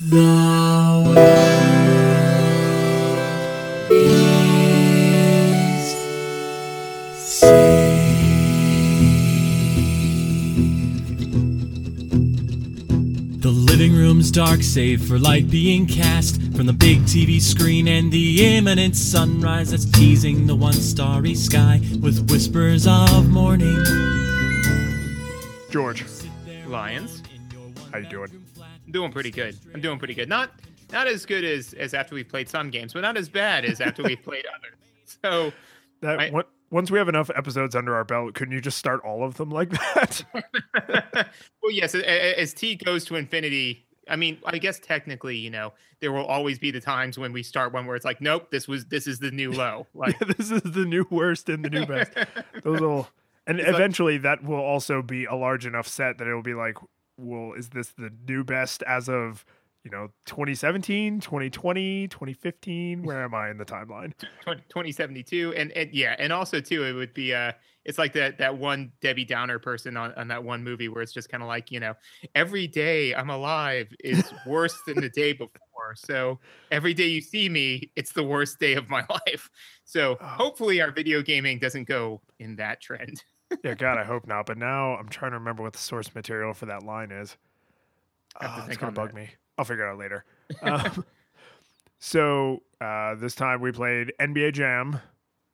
The world is. The living room's dark, save for light being cast from the big TV screen and the imminent sunrise that's teasing the one starry sky with whispers of morning. George, Lions. how you doing? I'm doing pretty good. I'm doing pretty good. Not not as good as as after we played some games, but not as bad as after we played others. So That I- one- once we have enough episodes under our belt, couldn't you just start all of them like that? well, yes, as T goes to infinity, I mean, I guess technically, you know, there will always be the times when we start one where it's like, nope, this was this is the new low. Like, this is the new worst and the new best. Those will, and It's like- eventually that will also be a large enough set that it'll be like, well, is this the new best as of you know 2017, 2020, 2015? Where am I in the timeline? 2072 and, and yeah and also too it would be uh it's like that that one debbie downer person on, on that one movie where it's just kind of like you know every day i'm alive is worse than the day before so every day you see me it's the worst day of my life so Oh. hopefully our video gaming doesn't go in that trend Yeah, God, I hope not. But now I'm trying to remember what the source material for that line is. Oh, it's gonna bug that. me. I'll figure it out later. um, so uh, this time we played NBA Jam,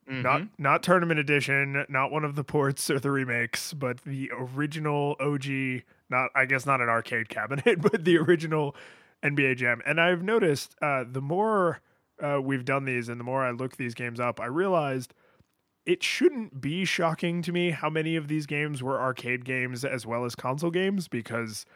not Mhm. not tournament edition, not one of the ports or the remakes, but the original OG. Not I guess not an arcade cabinet, but the original NBA Jam. And I've noticed uh, the more uh, we've done these, and the more I look these games up, I realized it shouldn't be shocking to me how many of these games were arcade games as well as console games because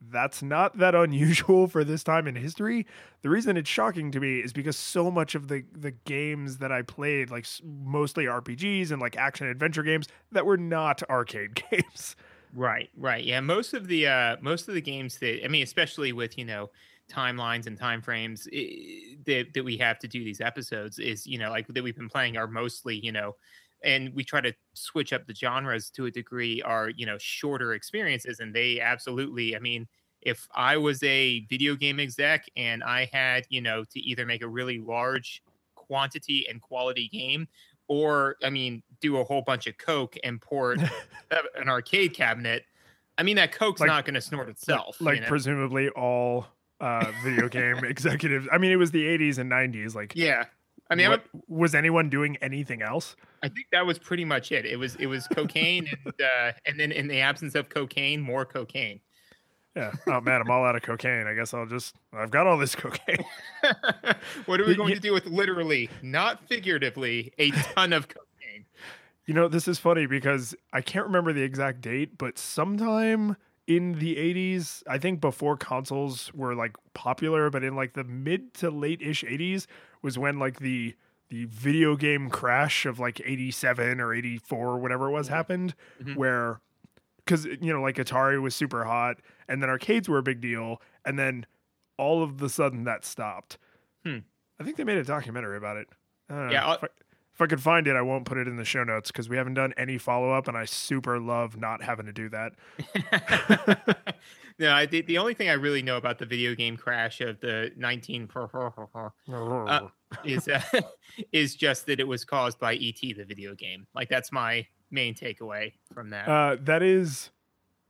that's not that unusual for this time in history. The reason it's shocking to me is because so much of the the games that I played, like mostly RPGs and like action adventure games, that were not arcade games. Right, right. Yeah, most of the uh most of the games that I mean, especially with, you know, timelines and time frames eh, that that we have to do these episodes is, you know, like that we've been playing are mostly, you know, and we try to switch up the genres to a degree are, you know, shorter experiences and they absolutely, I mean, if I was a video game exec and I had, you know, to either make a really large quantity and quality game or I mean, do a whole bunch of coke and pour an arcade cabinet, I mean that Coke's Like- not going to snort itself. like you know? presumably all uh, video game executives. I mean, it was the 80s and 90s. Like, yeah. I mean, I'm was anyone doing anything else? I think that was pretty much it. It was it was cocaine and uh, and then in the absence of cocaine, more cocaine. Yeah. Oh man, I'm all out of cocaine. I guess I'll just. I've got all this cocaine. what are we going to do with literally, not figuratively, a ton of cocaine? You know, this is funny because I can't remember the exact date, but sometime in the 80s, I think before consoles were like popular, but in like the mid to late ish 80s was when like the the video game crash of like 87 or 84 or whatever it was happened Mhm. where cuz you know like Atari was super hot and then arcades were a big deal and then all of the sudden that stopped. Hmm. I think they made a documentary about it. I don't know. Yeah, I'll- If I- if I could find it, I won't put it in the show notes because we haven't done any follow up, and I super love not having to do that. no, I, the, the only thing I really know about the video game crash of the 19 Uh, is uh, is just that it was caused by ET, the video game. Like that's my main takeaway from that. uh, that is,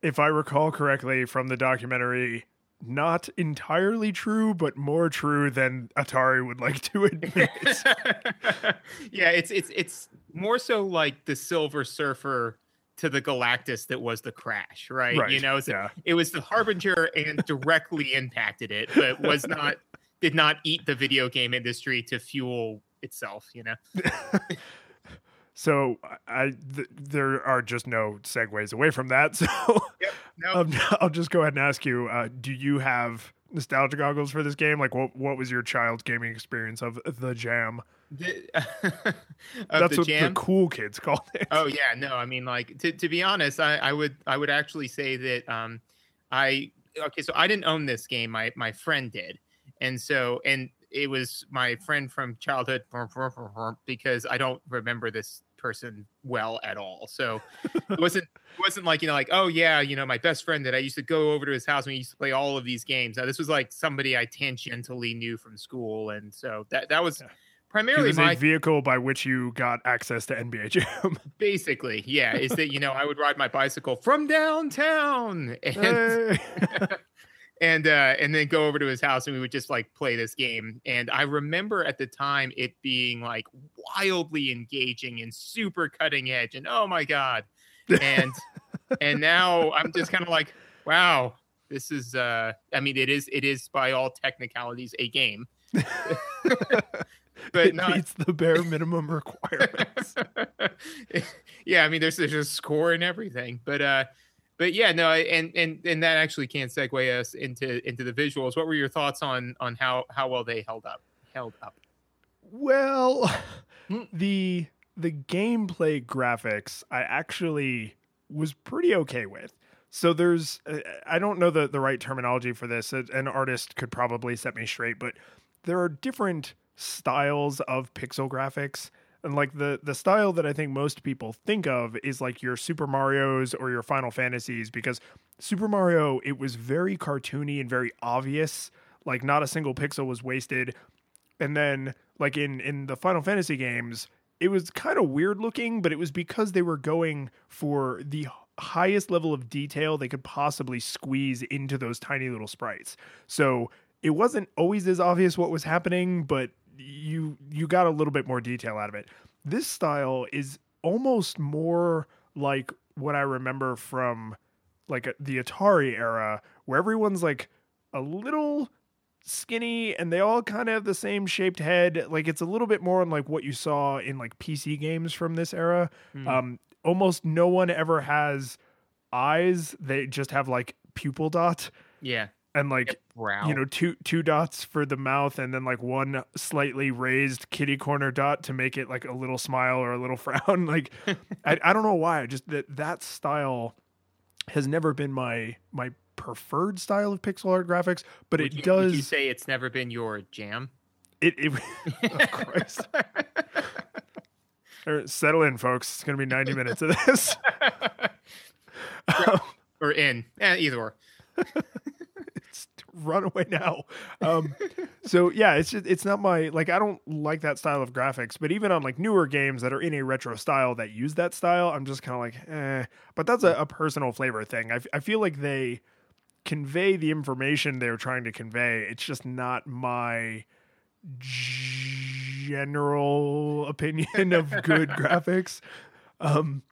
if I recall correctly from the documentary, not entirely true, but more true than Atari would like to admit. yeah, it's it's it's more so like the Silver Surfer to the Galactus that was the crash, right? right. You know, it's, yeah. it was the harbinger and directly impacted it, but was not did not eat the video game industry to fuel itself. You know. So I th- there are just no segues away from that. So Yep. No. um, I'll just go ahead and ask you: uh, Do you have nostalgia goggles for this game? Like, what what was your child's gaming experience of the Jam? The, That's the what jam. the cool kids called it. Oh yeah, no, I mean like to, to be honest, I, I would I would actually say that um I okay, so I didn't own this game, my my friend did. And so and it was my friend from childhood because I don't remember this person well at all. So it wasn't it wasn't like you know like oh yeah you know my best friend that I used to go over to his house and we used to play all of these games. Now this was like somebody I tangentially knew from school, and so that that was. Yeah. Primarily, my a vehicle by which you got access to NBA Jam. basically, yeah, is that you know I would ride my bicycle from downtown and Hey. and uh and then go over to his house and we would just like play this game and i remember at the time it being like wildly engaging and super cutting edge and oh my god and and now i'm just kind of like wow this is uh i mean it is it is by all technicalities a game but it not meets the bare minimum requirements. yeah, I mean, there's there's a score and everything, but uh, but yeah, no, and and and that actually can segue us into into the visuals. What were your thoughts on on how how well they held up? Held up. Well, Hmm. the the gameplay graphics I actually was pretty okay with. So there's uh, I don't know the the right terminology for this. An artist could probably set me straight, but there are different styles of pixel graphics. And like the the style that I think most people think of is like your Super Mario's or your Final Fantasies because Super Mario it was very cartoony and very obvious. Like not a single pixel was wasted and then like in in the final fantasy games it was kind of weird looking but it was because they were going for the highest level of detail they could possibly squeeze into those tiny little sprites so it wasn't always as obvious what was happening but you you got a little bit more detail out of it. This style is almost more like what i remember from like the atari era where everyone's like a little skinny and they all kind of have the same shaped head. Like it's a little bit more on like what you saw in like pc games from this era. Hmm. um almost no one ever has eyes. They just have like pupil dot. Yeah, and like you know two two dots for the mouth and then like one slightly raised kitty corner dot to make it like a little smile or a little frown like I, I don't know why just that that style has never been my my preferred style of pixel art graphics but would it you, does you say it's never been your jam? it, it oh, Christ. Settle in folks it's gonna be 90 minutes of this or in? Eh, either or. Run away now. Um so yeah it's just it's not my like i don't like that style of graphics but even on like newer games that are in a retro style that use that style i'm just kind of like eh. But that's a, a personal flavor thing. I, f- I feel like they convey the information they're trying to convey. It's just not my general opinion of good graphics. Um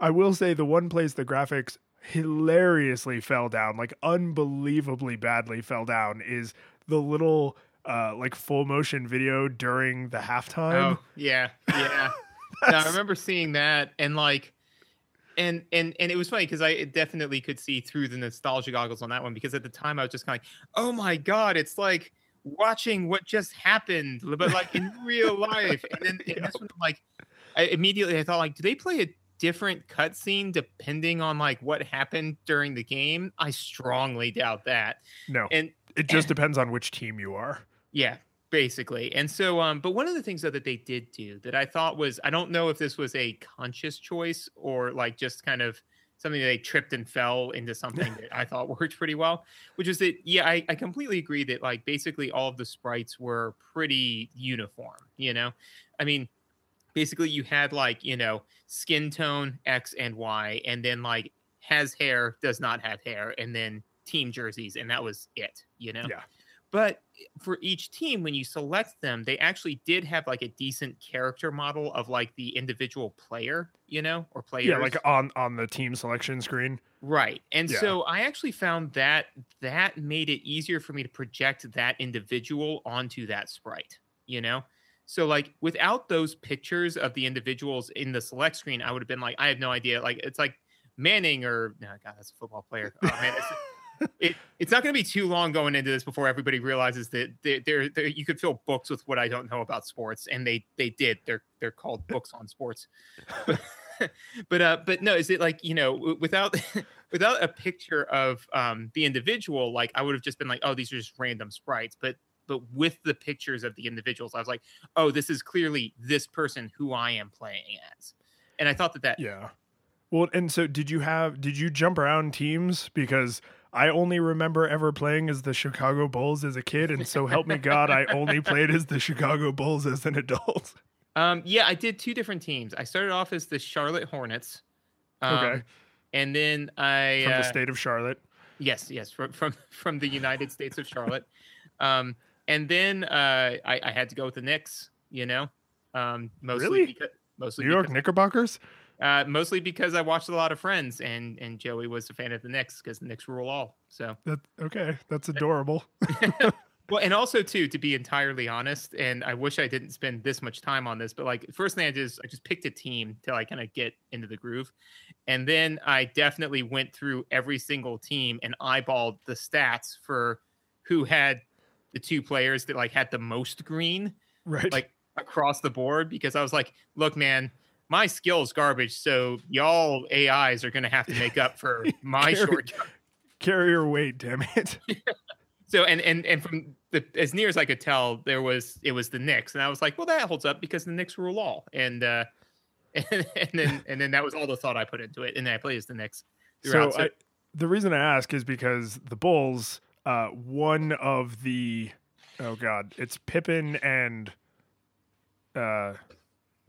i will say the one place the graphics hilariously fell down, like unbelievably badly fell down, is the little uh like full motion video during the halftime. Oh yeah, yeah. no, I remember seeing that and like, and and and it was funny because I definitely could see through the nostalgia goggles on that one because at the time I was just kind of like, oh my god, it's like watching what just happened, but like in real life. And then and that's when I'm like, I immediately I thought like, do they play a different cutscene depending on like what happened during the game? I strongly doubt that. No, And it just depends on which team you are. yeah, basically. And so, um, but one of the things though that they did do that I thought was, I don't know if this was a conscious choice or like just kind of something that they tripped and fell into something that I thought worked pretty well, which is that, yeah, I, I completely agree that like basically all of the sprites were pretty uniform, you know? I mean, basically you had like, you know, skin tone X and Y, and then like has hair, does not have hair, and then team jerseys, and that was it, you know? Yeah. But eh, for each team, when you select them, they actually did have like a decent character model of like the individual player, you know, or players. Yeah, like on on the team selection screen. right. And Yeah. so I actually found that that made it easier for me to project that individual onto that sprite, you know? So like without those pictures of the individuals in the select screen, I would have been like, I have no idea. Like it's like Manning or no, God, that's a football player. Oh man, it's, it, it's not going to be too long going into this before everybody realizes that there, you could fill books with what I don't know about sports, and they they did. They're they're called books on sports. but uh, but no, is it like you know without without a picture of um the individual, like I would have just been like, oh, these are just random sprites, but but with the pictures of the individuals, I was like, oh, this is clearly this person who I am playing as. and I thought that that Yeah. Well, and so did you have did you jump around teams because I only remember ever playing as the Chicago Bulls as a kid and so help me God I only played as the Chicago Bulls as an adult. Um, yeah, I did two different teams. I started off as the Charlotte Hornets. Um, Okay. And then I From uh, the state of Charlotte. yes, yes, from from from the United States of Charlotte. Um, and then uh, I, I had to go with the Knicks. You know, um, mostly Really? because mostly New York because, Knickerbockers? uh, mostly because I watched a lot of Friends, and and Joey was a fan of the Knicks because the Knicks rule all. So That okay, that's adorable. Well, and also too, to be entirely honest, and I wish I didn't spend this much time on this, but like first thing I did is I just picked a team till I kind of get into the groove, and then I definitely went through every single team and eyeballed the stats for who had the two players that like had the most green, Right. like across the board, because I was like, look, man. My skill's garbage, so y'all AIs are gonna have to make up for my Carry- short carrier weight, damn it. So and and and from the as near as I could tell, there was it was the Knicks, and I was like, well, that holds up because the Knicks rule all, and uh, and, and then and then that was all the thought I put into it, and then I played as the Knicks So, throughout. I, the reason I ask is because the Bulls, uh, one of the oh god, it's Pippen and uh,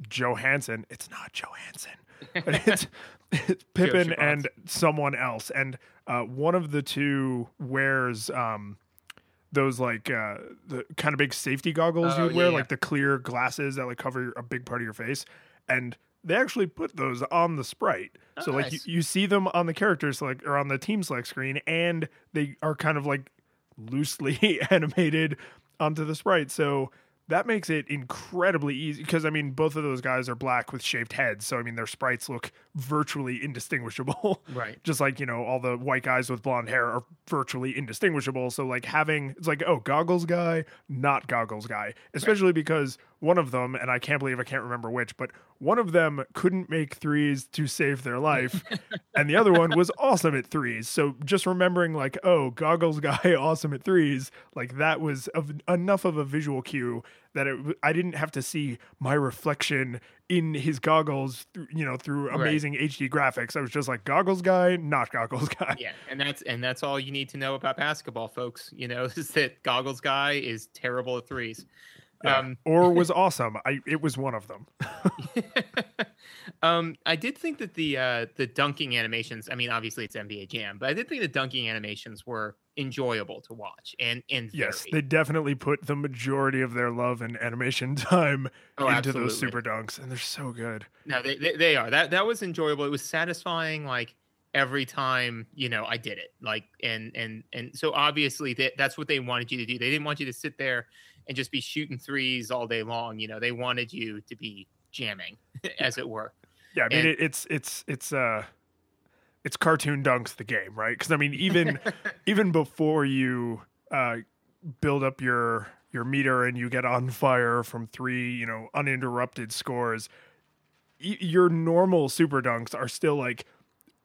Johansson. It's not Johansson, but it's, it's Pippen Shabazz. and someone else, and uh, one of the two wears um, those like uh, the kind of big safety goggles Oh, you wear, yeah, yeah. like the clear glasses that like cover a big part of your face, and they actually put those on the sprite. Oh, so like you, you see them on the characters like or on the team select screen, and they are kind of like loosely animated onto the sprite. So that makes it incredibly easy because I mean both of those guys are black with shaved heads, so I mean their sprites look virtually indistinguishable. right. Just like you know all the white guys with blonde hair are virtually indistinguishable. So like having it's like oh goggles guy, not goggles guy, especially because one of them and I can't believe I can't remember which, but one of them couldn't make threes to save their life, and the other one was awesome at threes. So just remembering like oh goggles guy awesome at threes, like that was of enough of a visual cue that it, I didn't have to see my reflection in his goggles, you know, through Right. amazing HD graphics. I was just like goggles guy, not goggles guy. Yeah, and that's and that's all you need to know about basketball, folks. You know, is that goggles guy is terrible at threes. Yeah. Um, or was awesome. I it was one of them. um, I did think that the uh, the dunking animations. I mean, obviously it's NBA Jam, but I did think the dunking animations were enjoyable to watch and and Yes, they definitely put the majority of their love and animation time Oh, into those super dunks, and they're so good. No, they, they they are. That that was enjoyable. It was satisfying. Like every time, you know, I did it. Like and and and so obviously that that's what they wanted you to do. They didn't want you to sit there and just be shooting threes all day long. You know, they wanted you to be jamming, as it were. Yeah, I mean And- it, it's it's it's uh it's cartoon dunks the game, right? Because I mean even even before you uh build up your your meter and you get on fire from three, you know, uninterrupted scores, y- your normal super dunks are still like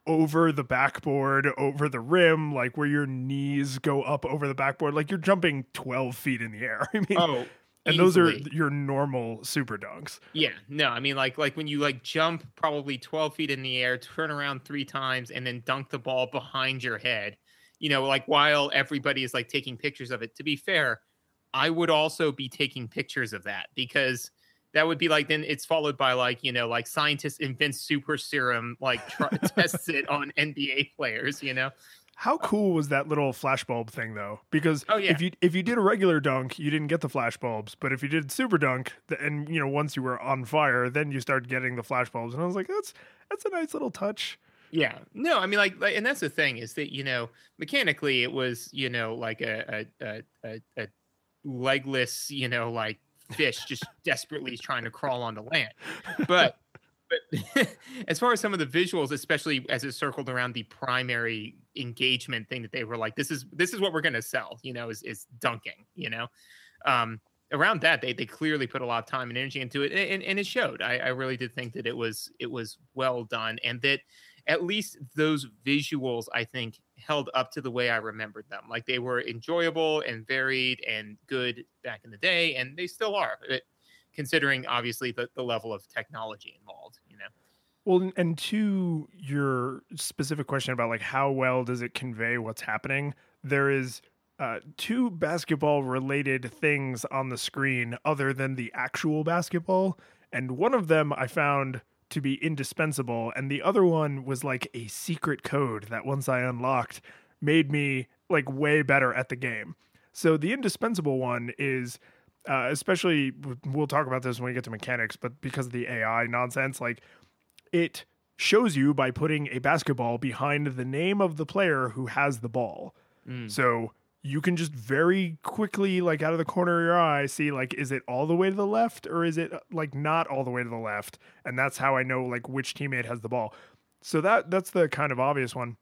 over the backboard, over the rim, like where your knees go up over the backboard, like you're jumping 12 feet in the air. I mean, Oh, and those are your normal super dunks. Yeah, no, I mean like like when you like jump probably 12 feet in the air, turn around three times, and then dunk the ball behind your head. You know, like while everybody is like taking pictures of it. To be fair, I would also be taking pictures of that because that would be like then it's followed by like you know like scientists invent super serum like try, tests it on NBA players. You know, How cool was that little flashbulb thing though? Because Oh, yeah. if you if you did a regular dunk, you didn't get the flashbulbs, but if you did super dunk, and you know once you were on fire, then you start getting the flashbulbs, and I was like, that's that's a nice little touch. Yeah. No, I mean like, like and that's the thing is that, you know, mechanically it was, you know, like a a, a, a legless, you know, like fish just desperately trying to crawl onto land. But but as far as some of the visuals, especially as it circled around the primary engagement thing that they were like, this is this is what we're gonna sell, you know, is is dunking, you know. Um around that they, they clearly put a lot of time and energy into it and, and it showed I, I really did think that it was it was well done and that at least those visuals i think held up to the way i remembered them. Like they were enjoyable and varied and good back in the day and they still are it, considering obviously the, the level of technology involved you know? Well, and to your specific question about like how well does it convey what's happening, there is uh, two basketball related things on the screen other than the actual basketball, and one of them I found to be indispensable, and the other one was like a secret code that once I unlocked made me like way better at the game. So the indispensable one is. Uh, especially, we'll talk about this when we get to mechanics, but because of the AI nonsense, like it shows you by putting a basketball behind the name of the player who has the ball. Mm. So you can just very quickly, like out of the corner of your eye, see like is it all the way to the left or is it like not all the way to the left? And that's how I know like which teammate has the ball. So that that's the kind of obvious one.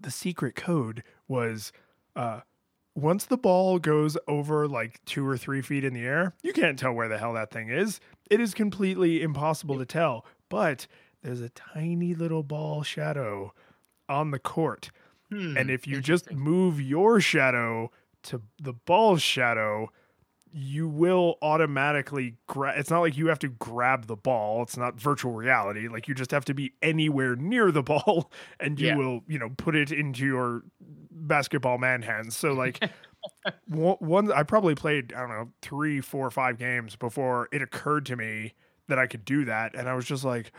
The secret code was uh once the ball goes over like two or three feet in the air, you can't tell where the hell that thing is. It is completely impossible to tell. But there's a tiny little ball shadow on the court. Hmm, And if you just move your shadow to the ball's shadow, you will automatically grab. It's not like you have to grab the ball. It's not virtual reality. Like you just have to be anywhere near the ball, and you Yeah. will, you know, put it into your basketball man hands. So like. one, one, I probably played I don't know three, four, five games before it occurred to me that I could do that, and I was just like,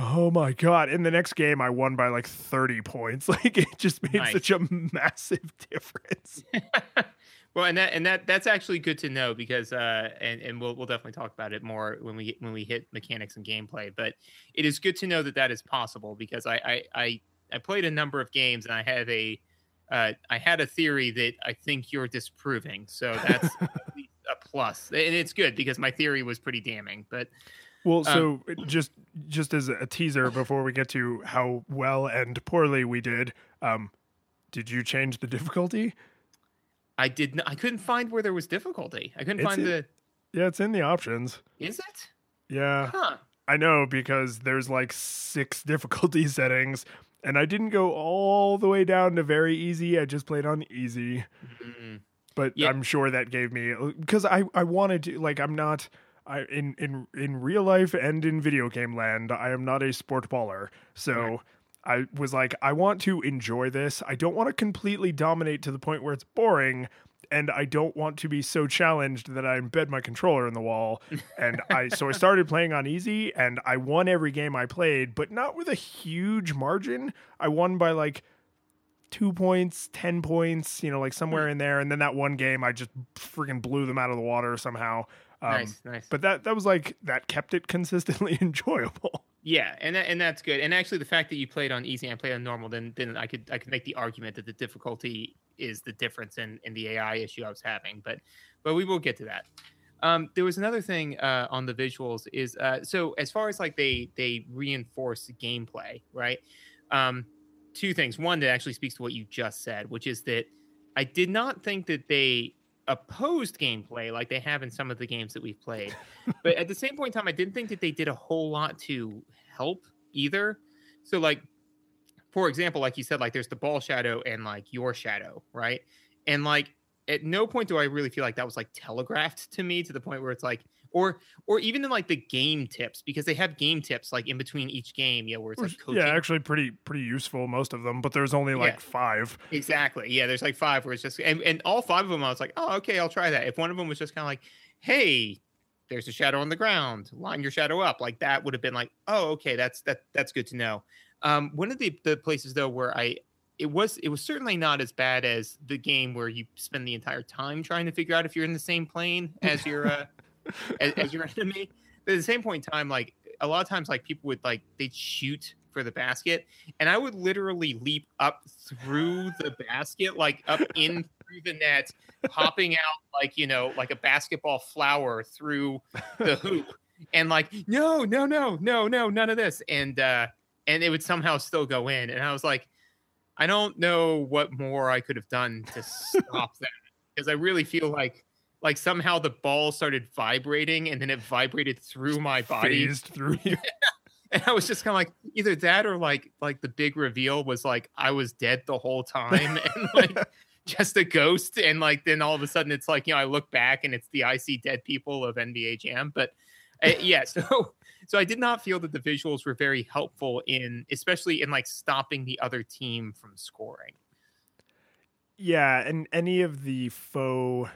"Oh my god!" In the next game, I won by like thirty points. Like it just made Nice. such a massive difference. well, and that and that that's actually good to know because uh, and and we'll we'll definitely talk about it more when we when we hit mechanics and gameplay. But it is good to know that that is possible because I I I, I played a number of games and I have a uh, I had a theory that I think you're disproving. So that's a plus, and it's good because my theory was pretty damning. But Well, Um, so just just as a teaser before we get to how well and poorly we did, um, did you change the difficulty? I did not, I couldn't find where there was difficulty. I couldn't It's find in- the. Yeah, it's in the options. Is it? Yeah. Huh. I know because there's like six difficulty settings, and I didn't go all the way down to very easy. I just played on easy, Mm. but Yeah. I'm sure that gave me because I I wanted to like I'm not. I, in in in real life and in video game land, I am not a sport baller. So Right. I was like, I want to enjoy this. I don't want to completely dominate to the point where it's boring, and I don't want to be so challenged that I embed my controller in the wall. And I so I started playing on easy, and I won every game I played, but not with a huge margin. I won by like two points, ten points, you know, like somewhere hmm. in there. And then that one game, I just freaking blew them out of the water somehow. Um, nice, nice. But that that was like that kept it consistently enjoyable. Yeah, and that, and that's good. And actually, the fact that you played on easy and I played on normal, then then I could I could make the argument that the difficulty is the difference in in the AI issue I was having. But but we will get to that. Um, there was another thing uh, on the visuals is uh, so as far as like they they reinforce gameplay, right? Um, two things. One that actually speaks to what you just said, which is that I did not think that they opposed gameplay like they have in some of the games that we've played. but at the same point in time, I didn't think that they did a whole lot to help either. So like for example, like you said, like there's the ball shadow and like your shadow, right? And like at no point do I really feel like that was like telegraphed to me to the point where it's like or or even in like the game tips because they have game tips like in between each game, yeah, where it's like coaching. yeah, actually pretty pretty useful most of them, but there's only like Yeah. five. Exactly. Yeah, there's like five where it's just and, and all five of them I was like, oh, okay, I'll try that. If one of them was just kind of like, hey, there's a shadow on the ground, line your shadow up, like that would have been like, oh, okay, that's that that's good to know. Um, one of the the places though where I it was it was certainly not as bad as the game where you spend the entire time trying to figure out if you're in the same plane as your uh, as, as your enemy. But at the same point in time, like a lot of times, like people would like they'd shoot for the basket, and I would literally leap up through the basket, like up in through the net, popping out like you know, like a basketball flower through the hoop, and like no, no, no, no, no, none of this, and uh and it would somehow still go in, and I was like, I don't know what more I could have done to stop that because I really feel like like somehow the ball started vibrating and then it vibrated through my body Phased through you. and i was just kind of like either that or like like the big reveal was like i was dead the whole time and like just a ghost and like then all of a sudden it's like you know i look back and it's the i see dead people of nba jam but uh, yeah so so I did not feel that the visuals were very helpful in, especially in like stopping the other team from scoring. Yeah, and any of the faux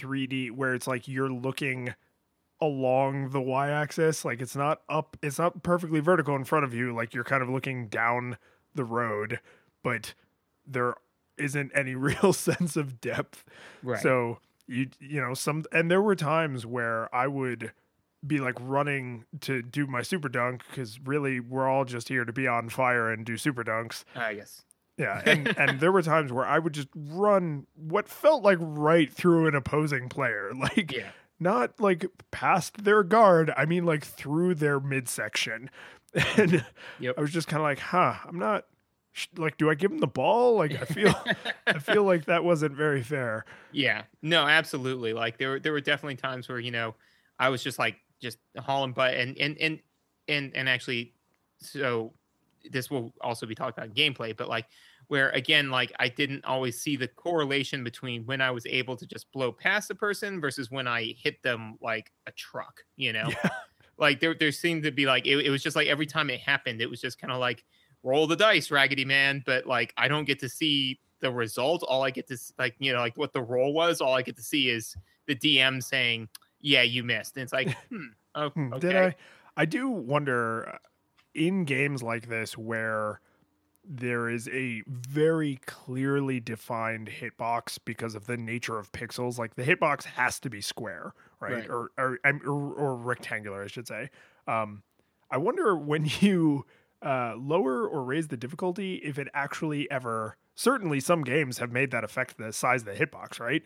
3D where it's like you're looking along the y-axis, like it's not up, it's not perfectly vertical in front of you, like you're kind of looking down the road, but there isn't any real sense of depth. Right. So you you know some and there were times where I would be like running to do my super dunk because really we're all just here to be on fire and do super dunks. I guess. Yeah, and and there were times where I would just run what felt like right through an opposing player, like Yeah. not like past their guard. I mean, like through their midsection, and Yep. I was just kind of like, huh, I'm not sh- like, do I give him the ball? Like, I feel, I feel like that wasn't very fair. Yeah, no, absolutely. Like there, were there were definitely times where you know, I was just like just hauling butt, and and and and and actually, so this will also be talked about in gameplay, but like where again, like I didn't always see the correlation between when I was able to just blow past a person versus when I hit them like a truck, you know. Yeah. Like there, there seemed to be like it, it was just like every time it happened, it was just kind of like roll the dice, Raggedy Man. But like I don't get to see the result. All I get to like you know like what the roll was. All I get to see is the DM saying, "Yeah, you missed." And it's like, hmm, oh, Hmm, okay. Did I? I do wonder uh, in games like this where there is a very clearly defined hitbox because of the nature of pixels. Like the hitbox has to be square, right? Right. Or, or or or rectangular, I should say. Um, I wonder when you uh, lower or raise the difficulty if it actually ever. Certainly, some games have made that affect the size of the hitbox, right?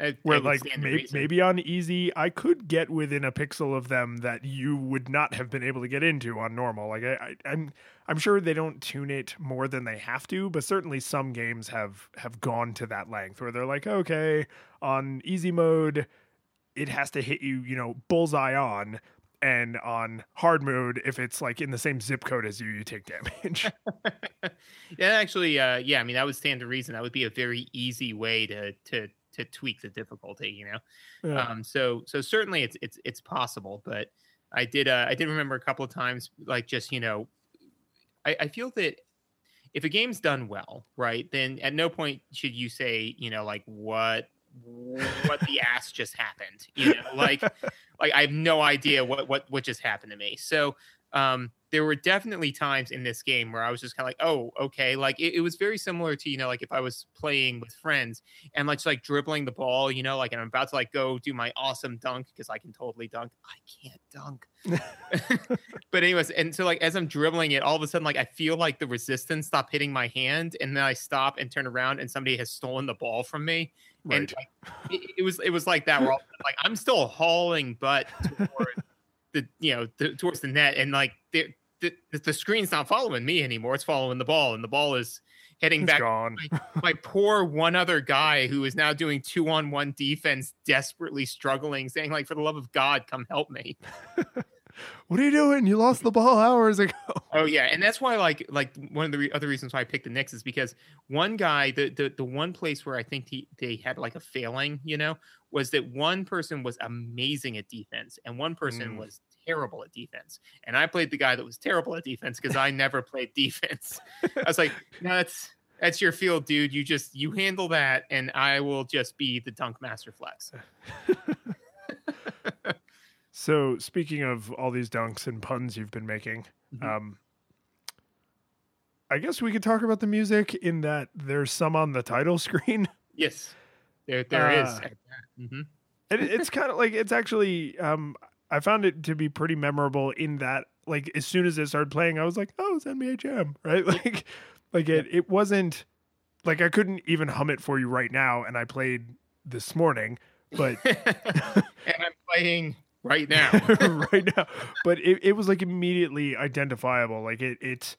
I where like may- maybe on easy i could get within a pixel of them that you would not have been able to get into on normal. Like I, I i'm i'm sure they don't tune it more than they have to but certainly some games have have gone to that length where they're like okay on easy mode it has to hit you you know bullseye on and on hard mode if it's like in the same zip code as you you take damage yeah, actually, uh, yeah. I mean, that would stand to reason. That would be a very easy way to to to tweak the difficulty. You know. Yeah. Um, so so certainly it's it's it's possible, but I did uh, I did remember a couple of times like just you know I, I feel that if a game's done well, right, then at no point should you say you know like what what the ass just happened, you know, like like I have no idea what what what just happened to me. So um there were definitely times in this game where I was just kind of like, oh, okay. Like it, it was very similar to, you know, like if I was playing with friends and like just like dribbling the ball, you know, like and I'm about to like go do my awesome dunk because I can totally dunk. I can't dunk. but anyways, and so like as I'm dribbling it, all of a sudden like I feel like the resistance stop hitting my hand, and then I stop and turn around and somebody has stolen the ball from me. Right And like, it, it was it was like that. Where all, like I'm still hauling butt toward the you know the, towards the net, and like the, the the screen's not following me anymore. It's following the ball, and the ball is heading it's back. gone My poor one other guy who is now doing two on one defense, desperately struggling, saying like, "For the love of God, come help me." what are you doing you lost the ball hours ago Oh yeah, and that's why like like one of the re- other reasons why I picked the Knicks is because one guy the the the one place where I think he, they had like a failing, you know, was that one person was amazing at defense and one person Mm. was terrible at defense. And I played the guy that was terrible at defense because I never played defense. I was like, no, that's that's your field, dude. You just you handle that, and I will just be the dunk master flex. So, speaking of all these dunks and puns you've been making, Mhm. um, I guess we could talk about the music in that there's some on the title screen. Yes, there there is. Uh. And it- it's kind of like it's actually. Um, I found it to be pretty memorable in that, like, as soon as it started playing, I was like, "Oh, it's NBA Jam," right? Like, like it. It wasn't like I couldn't even hum it for you right now, and I played this morning, but and I'm playing right now. right now. But it, it was like immediately identifiable. Like it it's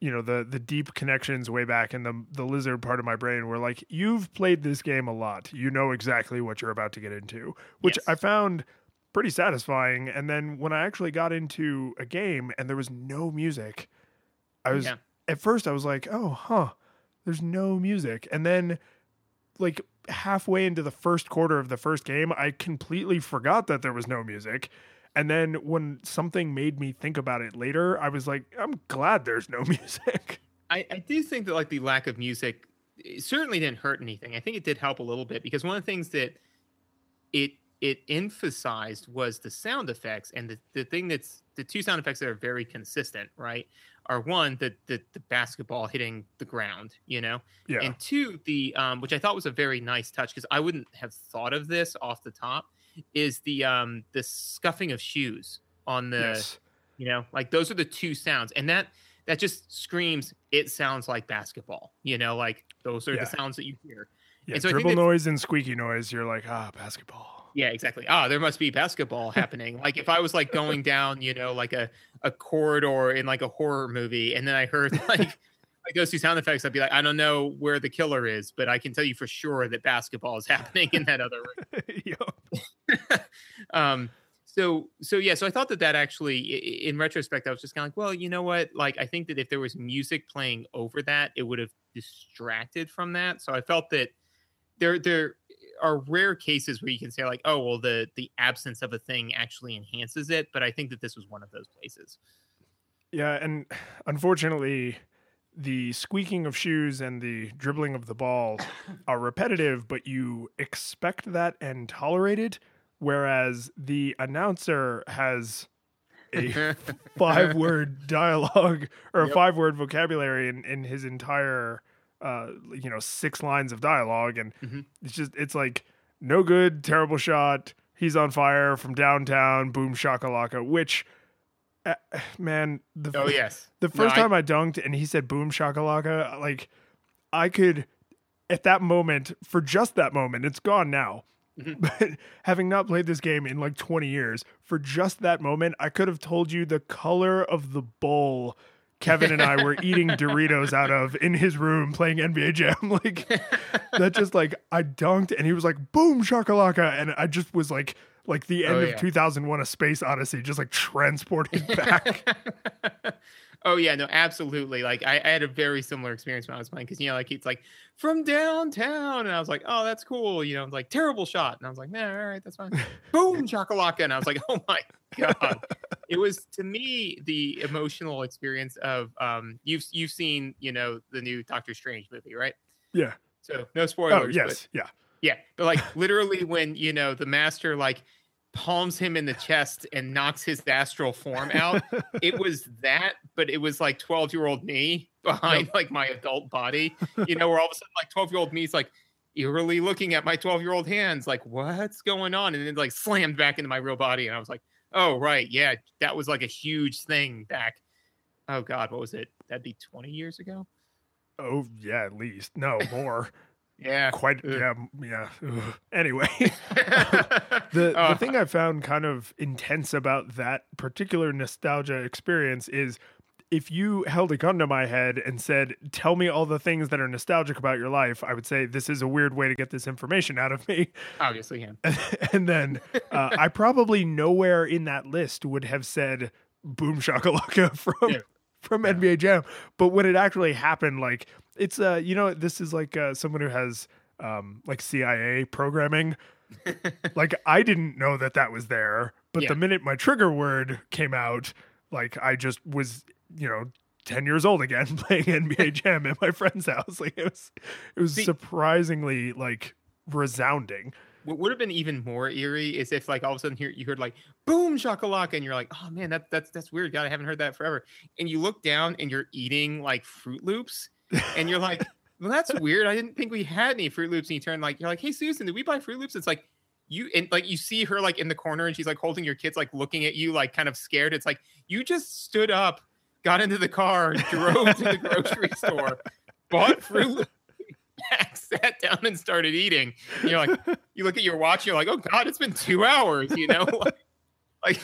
you know, the the deep connections way back in the the lizard part of my brain were like, you've played this game a lot. You know exactly what you're about to get into. Which Yes. I found pretty satisfying. And then when I actually got into a game and there was no music, I was Yeah. at first I was like, oh huh, there's no music. And then like halfway into the first quarter of the first game, I completely forgot that there was no music. And then when something made me think about it later, I was like, I'm glad there's no music. I, I do think that like the lack of music certainly didn't hurt anything. I think it did help a little bit because one of the things that it it emphasized was the sound effects and the, the thing that's the two sound effects that are very consistent, right? Are one the the, the basketball hitting the ground, you know, yeah. and two the um, which I thought was a very nice touch because I wouldn't have thought of this off the top is the um the scuffing of shoes on the yes. you know like those are the two sounds and that that just screams it sounds like basketball you know like those are Yeah. the sounds that you hear Yeah, And so I think dribble noise and squeaky noise. You're like, ah, basketball. Yeah exactly. Ah there must be basketball happening. Like if i was like going down you know like a a corridor in like a horror movie and then i heard like like those two sound effects i'd be like i don't know where the killer is but i can tell you for sure that basketball is happening in that other room. Um so so yeah so i thought that that actually i- i- in retrospect i was just kind of like well you know what? Like i think that if there was music playing over that it would have distracted from that. So i felt that there there are rare cases where you can say like oh well the the absence of a thing actually enhances it but i think that this was one of those places Yeah, and unfortunately, the squeaking of shoes and the dribbling of the ball are repetitive, but you expect that and tolerate it. Whereas the announcer has a five word dialogue or a Yep. five word vocabulary in, in his entire uh you know six lines of dialogue and Mhm. it's just it's like no good terrible shot he's on fire from downtown boom shakalaka which uh, man the oh yes the first I- time I dunked and he said boom shakalaka like I could at that moment for just that moment it's gone now Mhm. but having not played this game in like 20 years for just that moment I could have told you the color of the bowl Kevin and I were eating Doritos out of in his room playing NBA Jam. Like that just like I dunked and he was like boom shakalaka. And I just was like like the end Oh, of 2001 a space odyssey just like transported back. Oh yeah, no, absolutely. Like I, I had a very similar experience when I was playing because you know, like it's like from downtown, and I was like, oh, that's cool. You know, like terrible shot, and I was like, nah, all right, that's fine. Boom, shakalaka, and I was like, oh my god. it was to me the emotional experience of um, you've you've seen you know the new Doctor Strange movie, right? yeah So no spoilers. oh but- yes yeah yeah, but like literally when you know the master like palms him in the chest and knocks his astral form out, it was that, but it was like 12 year old me behind like my adult body, you know, where all of a sudden like 12 year old me is like eerily looking at my 12 year old hands, like, what's going on? And then like slammed back into my real body. And I was like, oh, right. Yeah, that was like a huge thing back. Oh, God, what was it? That'd be 20 years ago. Oh yeah, at least no more. Yeah. Quite Ugh. yeah yeah. Ugh. Anyway, the the Uh, thing I found kind of intense about that particular nostalgia experience is if you held a gun to my head and said, "Tell me all the things that are nostalgic about your life," I would say, "This is a weird way to get this information out of me." obviously, yeah. and then uh, I probably nowhere in that list would have said "Boom Shakalaka" from Yeah. from NBA Jam. But when it actually happened, like it's uh, you know, this is like uh, someone who has um, like CIA programming. like I didn't know that that was there, but Yeah. the minute my trigger word came out, like I just was, you know. 10 years old again playing NBA Jam at my friend's house like it was it was See- surprisingly like resounding What would have been even more eerie is if, like, all of a sudden here you heard like "boom shakalaka" and you're like, "Oh man, that that's that's weird. God, I haven't heard that forever." And you look down and you're eating like Froot Loops, and you're like, "Well, that's weird. I didn't think we had any Froot Loops." And you turn like, you're like, "Hey, Susan, did we buy Froot Loops?" It's like you and like you see her like in the corner and she's like holding your kids, like looking at you, like kind of scared. It's like you just stood up, got into the car, drove to the grocery store, bought Froot Loops. sat down and started eating. You're like, you look at your watch, you're like, oh god, it's been two hours. You know, like, like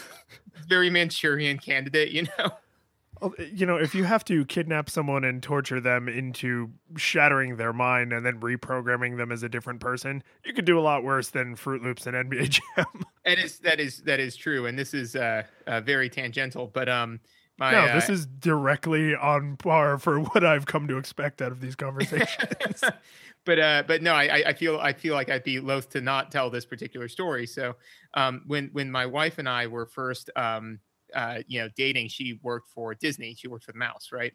very Manchurian candidate. You know, You know, if you have to kidnap someone and torture them into shattering their mind and then reprogramming them as a different person, you could do a lot worse than Froot Loops and NBA Jam. and it's that is that is true. And this is uh, uh very tangential, but um, my no, uh, this is directly on par for what I've come to expect out of these conversations. but uh, but no, I I feel I feel like I'd be loath to not tell this particular story. So um, when when my wife and I were first um, uh, you know dating, she worked for Disney. She worked for the Mouse, right?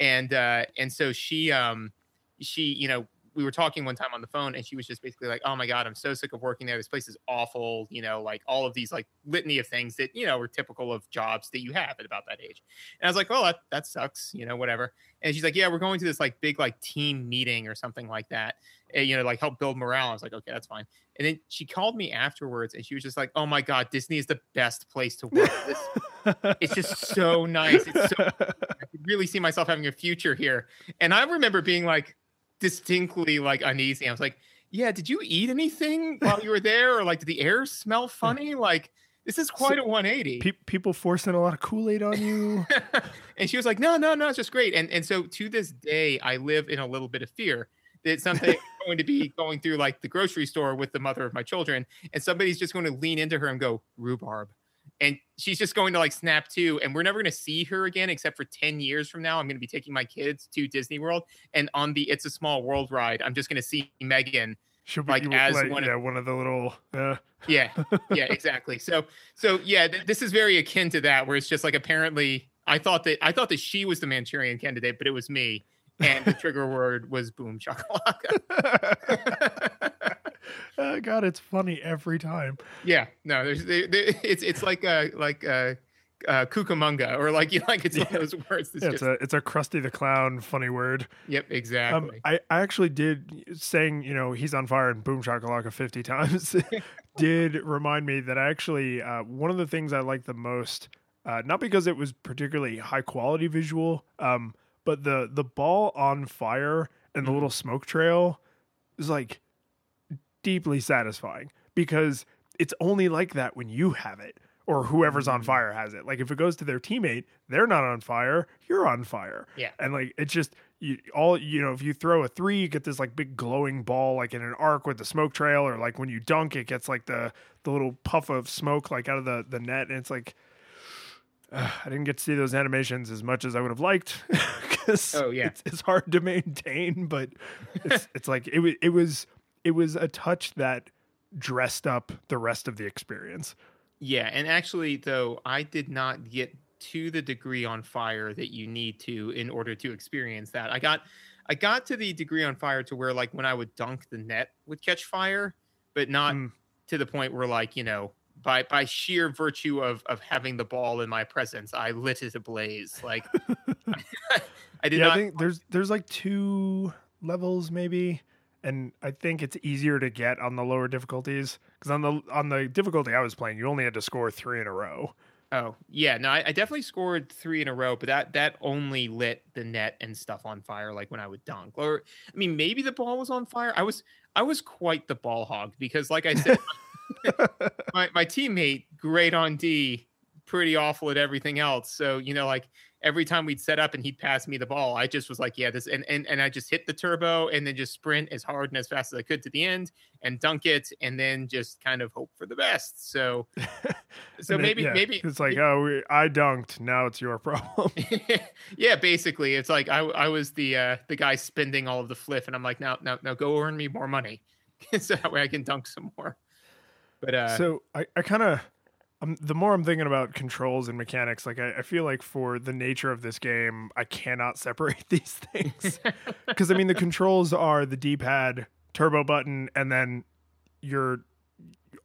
And uh, and so she um she you know we were talking one time on the phone and she was just basically like, "Oh my god, I'm so sick of working there. This place is awful." You know, like all of these like litany of things that you know are typical of jobs that you have at about that age. And I was like, "Oh, that that sucks," you know, whatever. And she's like, "Yeah, we're going to this like big like team meeting or something like that. And, you know, like help build morale." I was like, "Okay, that's fine." And then she called me afterwards and she was just like, "Oh my god, Disney is the best place to work. This, it's just so nice. It's so I could really see myself having a future here." And I remember being like distinctly like uneasy. I was like, "Yeah, did you eat anything while you were there, or like did the air smell funny? Like this is quite So, a 180." Pe- people forcing a lot of Kool Aid on you. and she was like, "No, no, no, it's just great." And and so to this day, I live in a little bit of fear that something going to be going through like the grocery store with the mother of my children, and somebody's just going to lean into her and go rhubarb, and she's just going to like snap to, and we're never going to see her again except for ten years from now. I'm going to be taking my kids to Disney World, and on the It's a Small World ride, I'm just going to see Megan. She'll be Like, as like, one of- one of the little. Uh, Yeah, yeah, exactly. So so yeah, th- this is very akin to that, where it's just like apparently I thought that I thought that she was the Manchurian candidate, but it was me. and the trigger word was boom shakalaka. oh, God, it's funny every time. yeah, no, there's there, there, it's it's like uh like uh, uh Cucamonga or like you know, like it's one of those words that's Yeah, just it's a it's a Krusty the Clown funny word. yep Um, exactly. I, I actually did saying you know he's on fire and boom shakalaka fifty times did remind me that I actually uh, one of the things I like the most, uh, not because it was particularly high quality visual, um, but the the ball on fire and the little smoke trail is like deeply satisfying because it's only like that when you have it or whoever's on fire has it. Like if it goes to their teammate, they're not on fire, you're on fire. Yeah. And like it's just you all you know, if you throw a three, you get this like big glowing ball like in an arc with the smoke trail, or like when you dunk, it gets like the the little puff of smoke like out of the the net, and it's like uh, I didn't get to see those animations as much as I would have liked because Oh, yeah. it's, it's hard to maintain, but it's it's like it was it was it was a touch that dressed up the rest of the experience. Yeah, and actually, though, I did not get to the degree on fire that you need to in order to experience that. I got, I got to the degree on fire to where, like, when I would dunk, the net would catch fire, but not Mm. to the point where, like, you know, by by sheer virtue of of having the ball in my presence, I lit it ablaze. Like, I did yeah, not. I think there's there's like two levels maybe, and I think it's easier to get on the lower difficulties because on the on the difficulty I was playing, you only had to score three in a row. Oh yeah, no, I, I definitely scored three in a row, but that that only lit the net and stuff on fire, like when I would dunk. Or I mean, maybe the ball was on fire. I was I was quite the ball hog because, like I said, my my teammate great on D, pretty awful at everything else. So you know, like every time we'd set up and he'd pass me the ball, I just was like, yeah, this, and and and I just hit the turbo and then just sprint as hard and as fast as I could to the end and dunk it, and then just kind of hope for the best. So so it- maybe yeah, maybe it's like oh we, I dunked, now it's your problem. yeah, basically, it's like I I was the uh, the guy spending all of the fliff, and I'm like, now now now go earn me more money, so that way I can dunk some more. But uh, so I, I kind of um, the more I'm thinking about controls and mechanics, like I, I feel like for the nature of this game, I cannot separate these things because I mean the controls are the D-pad, turbo button, and then your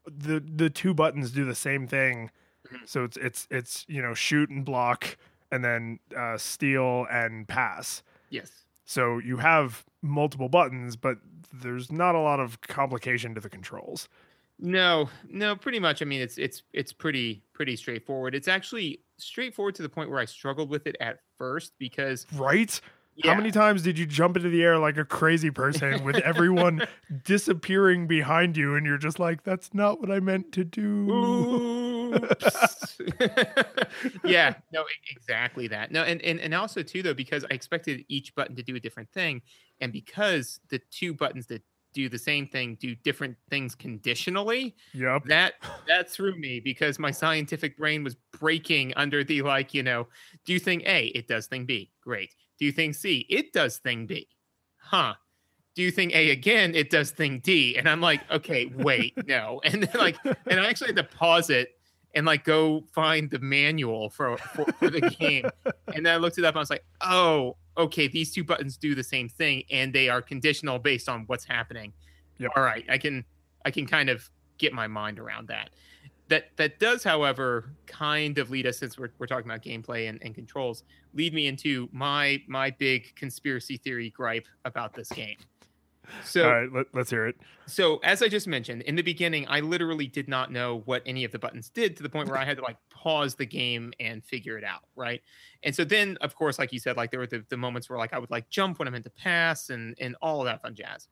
the the two buttons do the same thing. Mhm. So it's it's it's you know shoot and block, and then uh, steal and pass. yes, So you have multiple buttons, but there's not a lot of complication to the controls. No, no, pretty much. I mean, it's it's it's pretty pretty straightforward. It's actually straightforward to the point where I struggled with it at first because Right? yeah, How many times did you jump into the air like a crazy person with everyone disappearing behind you and you're just like, that's not what I meant to do? Oops. yeah, no, exactly that. No, and, and and also too though, because I expected each button to do a different thing, and because the two buttons that do the same thing do different things conditionally, Yep. that that threw me because my scientific brain was breaking under the like, you know, do thing A, it does thing B. Great. Do thing C, it does thing B. Huh. do thing A again, it does thing D. And I'm like, okay, wait, no. And then like, and I actually had to pause it and like go find the manual for, for, for the game. and then I looked it up and I was like, oh, okay, these two buttons do the same thing and they are conditional based on what's happening. Yep. All right, I can I can kind of get my mind around that. That that does, however, kind of lead us since we're, we're talking about gameplay and, and controls, lead me into my my big conspiracy theory gripe about this game. So, All right, let, let's hear it. so as I just mentioned in the beginning, I literally did not know what any of the buttons did to the point where I had to like pause the game and figure it out, right? And so then, of course, like you said, like there were the, the moments where like I would like jump when I meant to pass and and all of that fun jazz.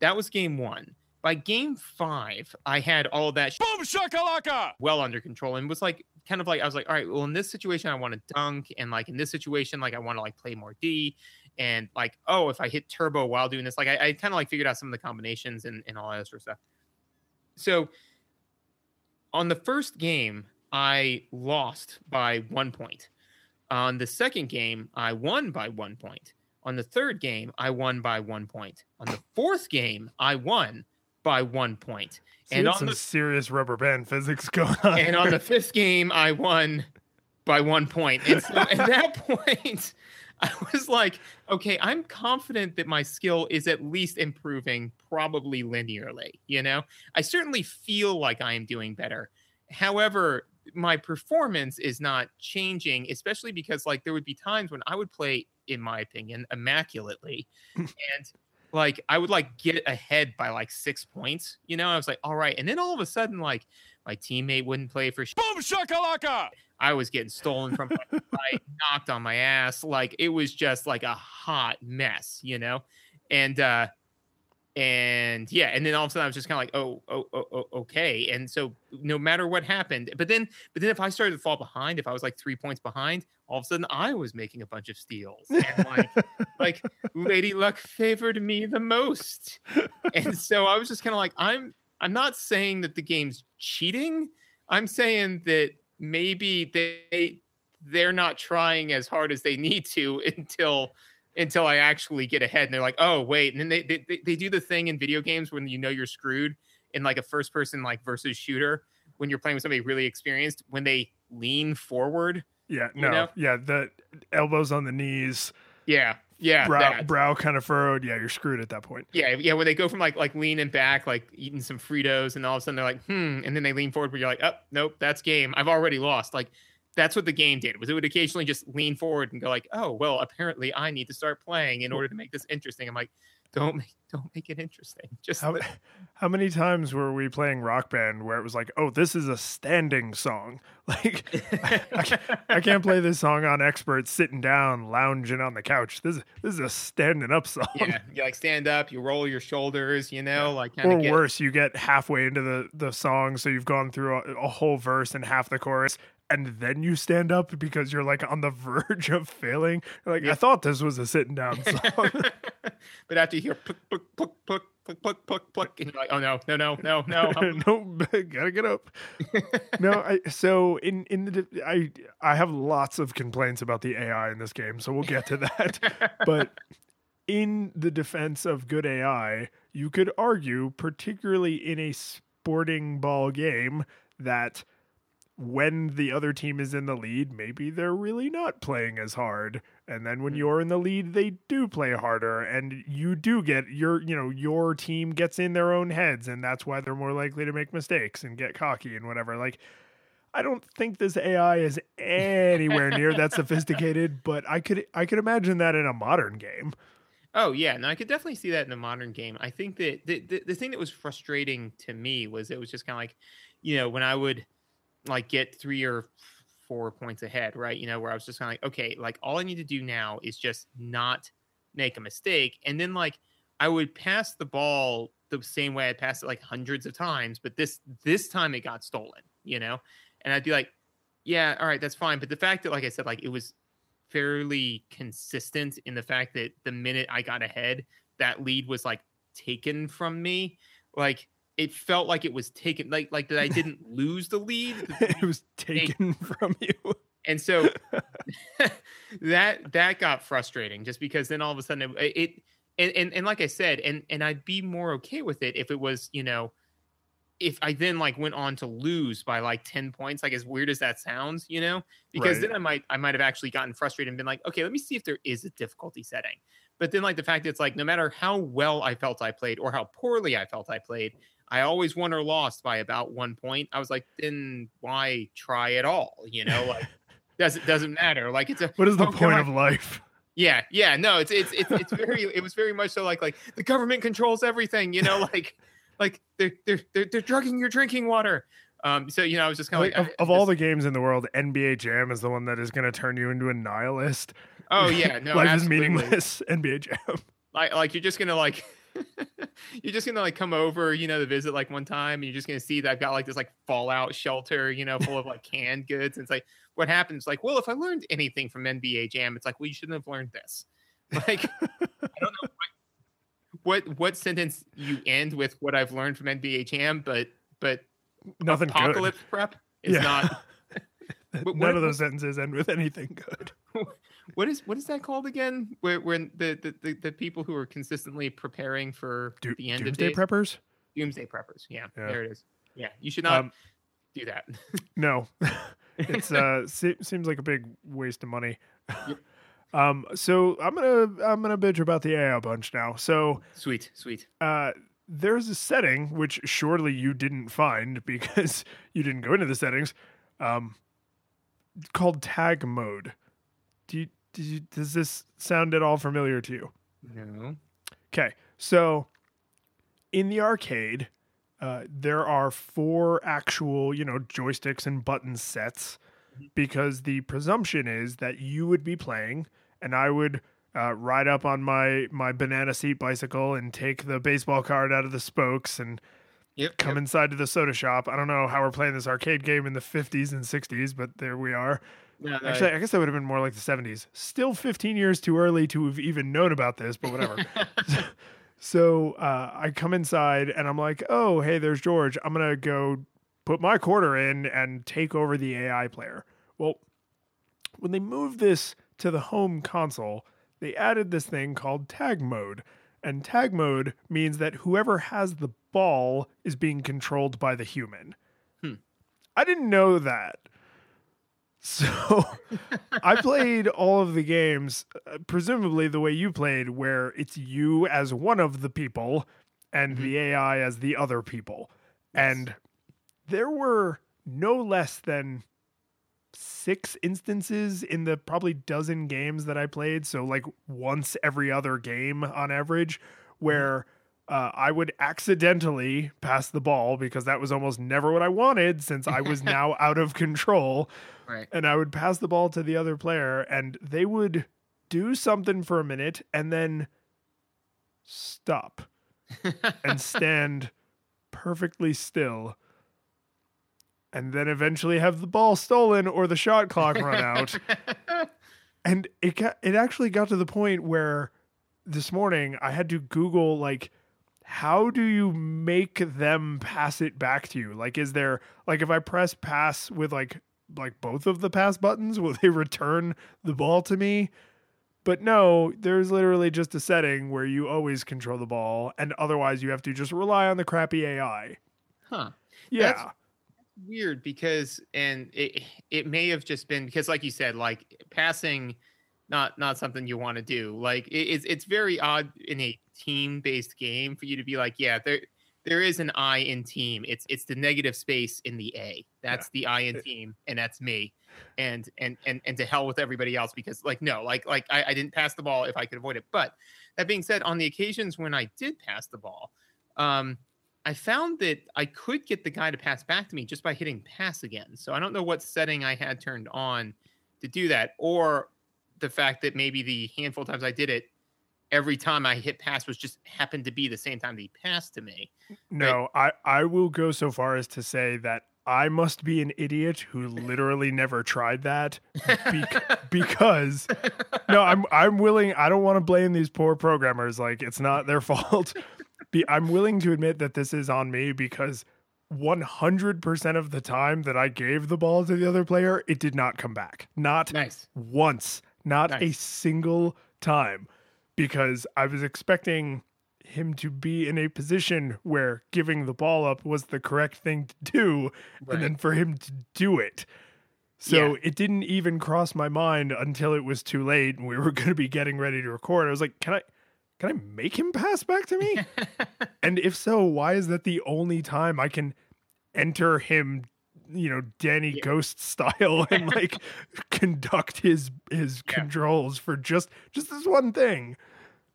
That was game one. By game five, I had all that sh- Boom shakalaka! well under control and was like kind of like I was like, all right, well, in this situation, I want to dunk, and like in this situation, like I want to like play more D, and like oh, if I hit turbo while doing this, like I, I kind of like figured out some of the combinations and, and all that sort of stuff. So on the first game, I lost by one point. On the second game, I won by one point. On the third game, I won by one point. On the fourth game, I won by one point. See, and on some the serious rubber band physics going on. and on the fifth game, I won by one point. And so at that point, I was like, okay, I'm confident that my skill is at least improving, probably linearly. You know, I certainly feel like I am doing better. However, my performance is not changing, especially because like there would be times when I would play, in my opinion, immaculately, and like I would like get ahead by like six points. You know, I was like, all right, and then all of a sudden, like my teammate wouldn't play for. Sh- Boom shakalaka! I was getting stolen from my knocked on my ass. Like it was just like a hot mess, you know? And uh and yeah, and then all of a sudden I was just kind of like, oh, oh, oh, oh, okay. And so no matter what happened, but then but then if I started to fall behind, if I was like three points behind, all of a sudden I was making a bunch of steals. And like like Lady Luck favored me the most. And so I was just kind of like, I'm I'm not saying that the game's cheating. I'm saying that maybe they they're not trying as hard as they need to until until I actually get ahead and they're like, oh wait, and then they they, they do the thing in video games when you know you're screwed in like a first person like versus shooter when you're playing with somebody really experienced when they lean forward. yeah, you no, know? yeah, the elbows on the knees, Yeah, yeah, brow that. brow kind of furrowed. Yeah, you're screwed at that point. Yeah, yeah. When they go from like like leaning back, like eating some Fritos, and all of a sudden they're like, hmm, and then they lean forward, but you're like, oh, nope, that's game. I've already lost. Like that's what the game did. Was it would occasionally just lean forward and go like, oh, well, apparently I need to start playing in order to make this interesting. I'm like, don't make don't make it interesting. Just How, how many times were we playing Rock Band where it was like, oh, this is a standing song? Like, I, can't, I can't play this song on expert sitting down, lounging on the couch. This, this is a standing up song. yeah, you like stand up, you roll your shoulders, you know, like Or get worse, you get halfway into the, the song, so you've gone through a, a whole verse and half the chorus, and then you stand up because you're like on the verge of failing. You're like, Yeah. I thought this was a sitting down song. but after you hear pluck, pluck, pluck, pluck, pluck, pluck, pluck, pluck, and you're like, oh no, no, no, no, no. No, gotta get up. no, I, so in in the I I have lots of complaints about the AI in this game, so we'll get to that. but in the defense of good AI, you could argue, particularly in a sporting ball game, that when the other team is in the lead, maybe they're really not playing as hard. And then when hmm. you're in the lead, they do play harder and you do get your, you know, your team gets in their own heads and that's why they're more likely to make mistakes and get cocky and whatever. Like I don't think this AI is anywhere near that sophisticated, but I could I could imagine that in a modern game. Oh yeah, and I could definitely see that in a modern game. I think that the, the the thing that was frustrating to me was it was just kind of like, you know, when I would like get three or four points ahead, right? You know, where I was just kind of like, okay, like all I need to do now is just not make a mistake, and then like I would pass the ball the same way I passed it like hundreds of times, but this this time it got stolen, you know, and I'd be like, yeah, all right, that's fine. But the fact that, like I said, like it was fairly consistent in the fact that the minute I got ahead, that lead was like taken from me. Like it felt like it was taken, like like that I didn't lose the lead, it was taken from you. and so that that got frustrating just because then all of a sudden it, it and, and and like I said, and and I'd be more okay with it if it was, you know, if I then like went on to lose by like 10 points, like as weird as that sounds, you know, because Right. then I might I might have actually gotten frustrated and been like, okay, let me see if there is a difficulty setting. But then like the fact that it's like no matter how well I felt I played or how poorly I felt I played, I always won or lost by about one point. I was like, then why try at all? You know, like does it doesn't matter. Like it's a What is the oh, point of life? yeah, yeah, no, it's it's it's it's very it was very much so like like the government controls everything, you know, like like they're they're they're, they're drugging your drinking water. Um, so you know, I was just kind Like, of of, like of all the games in the world, NBA Jam is the one that is going to turn you into a nihilist. oh yeah, no, life absolutely. is meaningless. NBA Jam. Like like you're just gonna like you're just gonna like come over, you know, to visit like one time, and you're just gonna see that I've got like this like fallout shelter, you know, full of like canned goods. And it's like, what happens? Like, well, if I learned anything from NBA Jam, it's like, well, you shouldn't have learned this. Like, I don't know what, what what sentence you end with what I've learned from NBA Jam, but but Nothing good. apocalypse prep is Yeah. not. None what- of those sentences end with anything good. What is what is that called again? Where when the the, the, the people who are consistently preparing for Do, the end Doomsday of days, preppers? doomsday preppers. Yeah, Yeah. there it is. Yeah, you should not Um, do that. No, it's uh se- seems like a big waste of money. Yep. Um, so I'm gonna I'm gonna bitch about the AI a bunch now. So sweet, sweet. uh, there's a setting which surely you didn't find because you didn't go into the settings, um, called tag mode. Do you, you, does this sound at all familiar to you? No. Okay, so in the arcade, uh, there are four actual, you know, joysticks and button sets because the presumption is that you would be playing and I would uh, ride up on my my banana seat bicycle and take the baseball card out of the spokes and Yep. come inside to the soda shop. I don't know how we're playing this arcade game in the 50s and 60s, but there we are. No, no, Actually, I guess that would have been more like the 70s. Still 15 years too early to have even known about this, but whatever. so uh, I come inside and I'm like, oh, hey, there's George. I'm going to go put my quarter in and take over the AI player. Well, when they moved this to the home console, they added this thing called tag mode. And tag mode means that whoever has the ball is being controlled by the human. I didn't know that. So I played all of the games, uh, presumably the way you played, where it's you as one of the people and the AI as the other people. And there were no less than six instances in the probably dozen games that I played. So, like once every other game on average, where uh, I would accidentally pass the ball because that was almost never what I wanted since I was now out of control right. and I would pass the ball to the other player, and they would do something for a minute and then stop and stand perfectly still, and then eventually have the ball stolen or the shot clock run out. and it got it actually got to the point where this morning I had to Google like how do you make them pass it back to you? Like is there like if I press pass with like like both of the pass buttons, will they return the ball to me? But no, there's literally just a setting where you always control the ball and otherwise you have to just rely on the crappy AI. Huh. Yeah. That's- Weird because and it it may have just been because like you said like passing not not something you want to do like it, it's it's very odd in a team based game for you to be like yeah there there is an I in team. It's it's the negative space in the A. That's the I in team and that's me. And and and and to hell with everybody else because like no like like I, I didn't pass the ball if I could avoid it. But that being said on the occasions when I did pass the ball um I found that I could get the guy to pass back to me just by hitting pass again. So I don't know what setting I had turned on to do that, or the fact that maybe the handful of times I did it, every time I hit pass was just happened to be the same time that he passed to me. No, I, I will go so far as to say that I must be an idiot who literally never tried that bec- because no, I'm I'm willing. I don't want to blame these poor programmers. Like it's not their fault. Be, I'm willing to admit that this is on me because 100% of the time that I gave the ball to the other player, it did not come back. Not Nice. once, not a single time. Because I was expecting him to be in a position where giving the ball up was the correct thing to do Right. and then for him to do it. So Yeah. it didn't even cross my mind until it was too late and we were going to be getting ready to record. I was like, "Can I can I make him pass back to me?" and if so, why is that the only time I can enter him, you know, Danny Yeah. Ghost style and like conduct his his Yeah. controls for just just this one thing?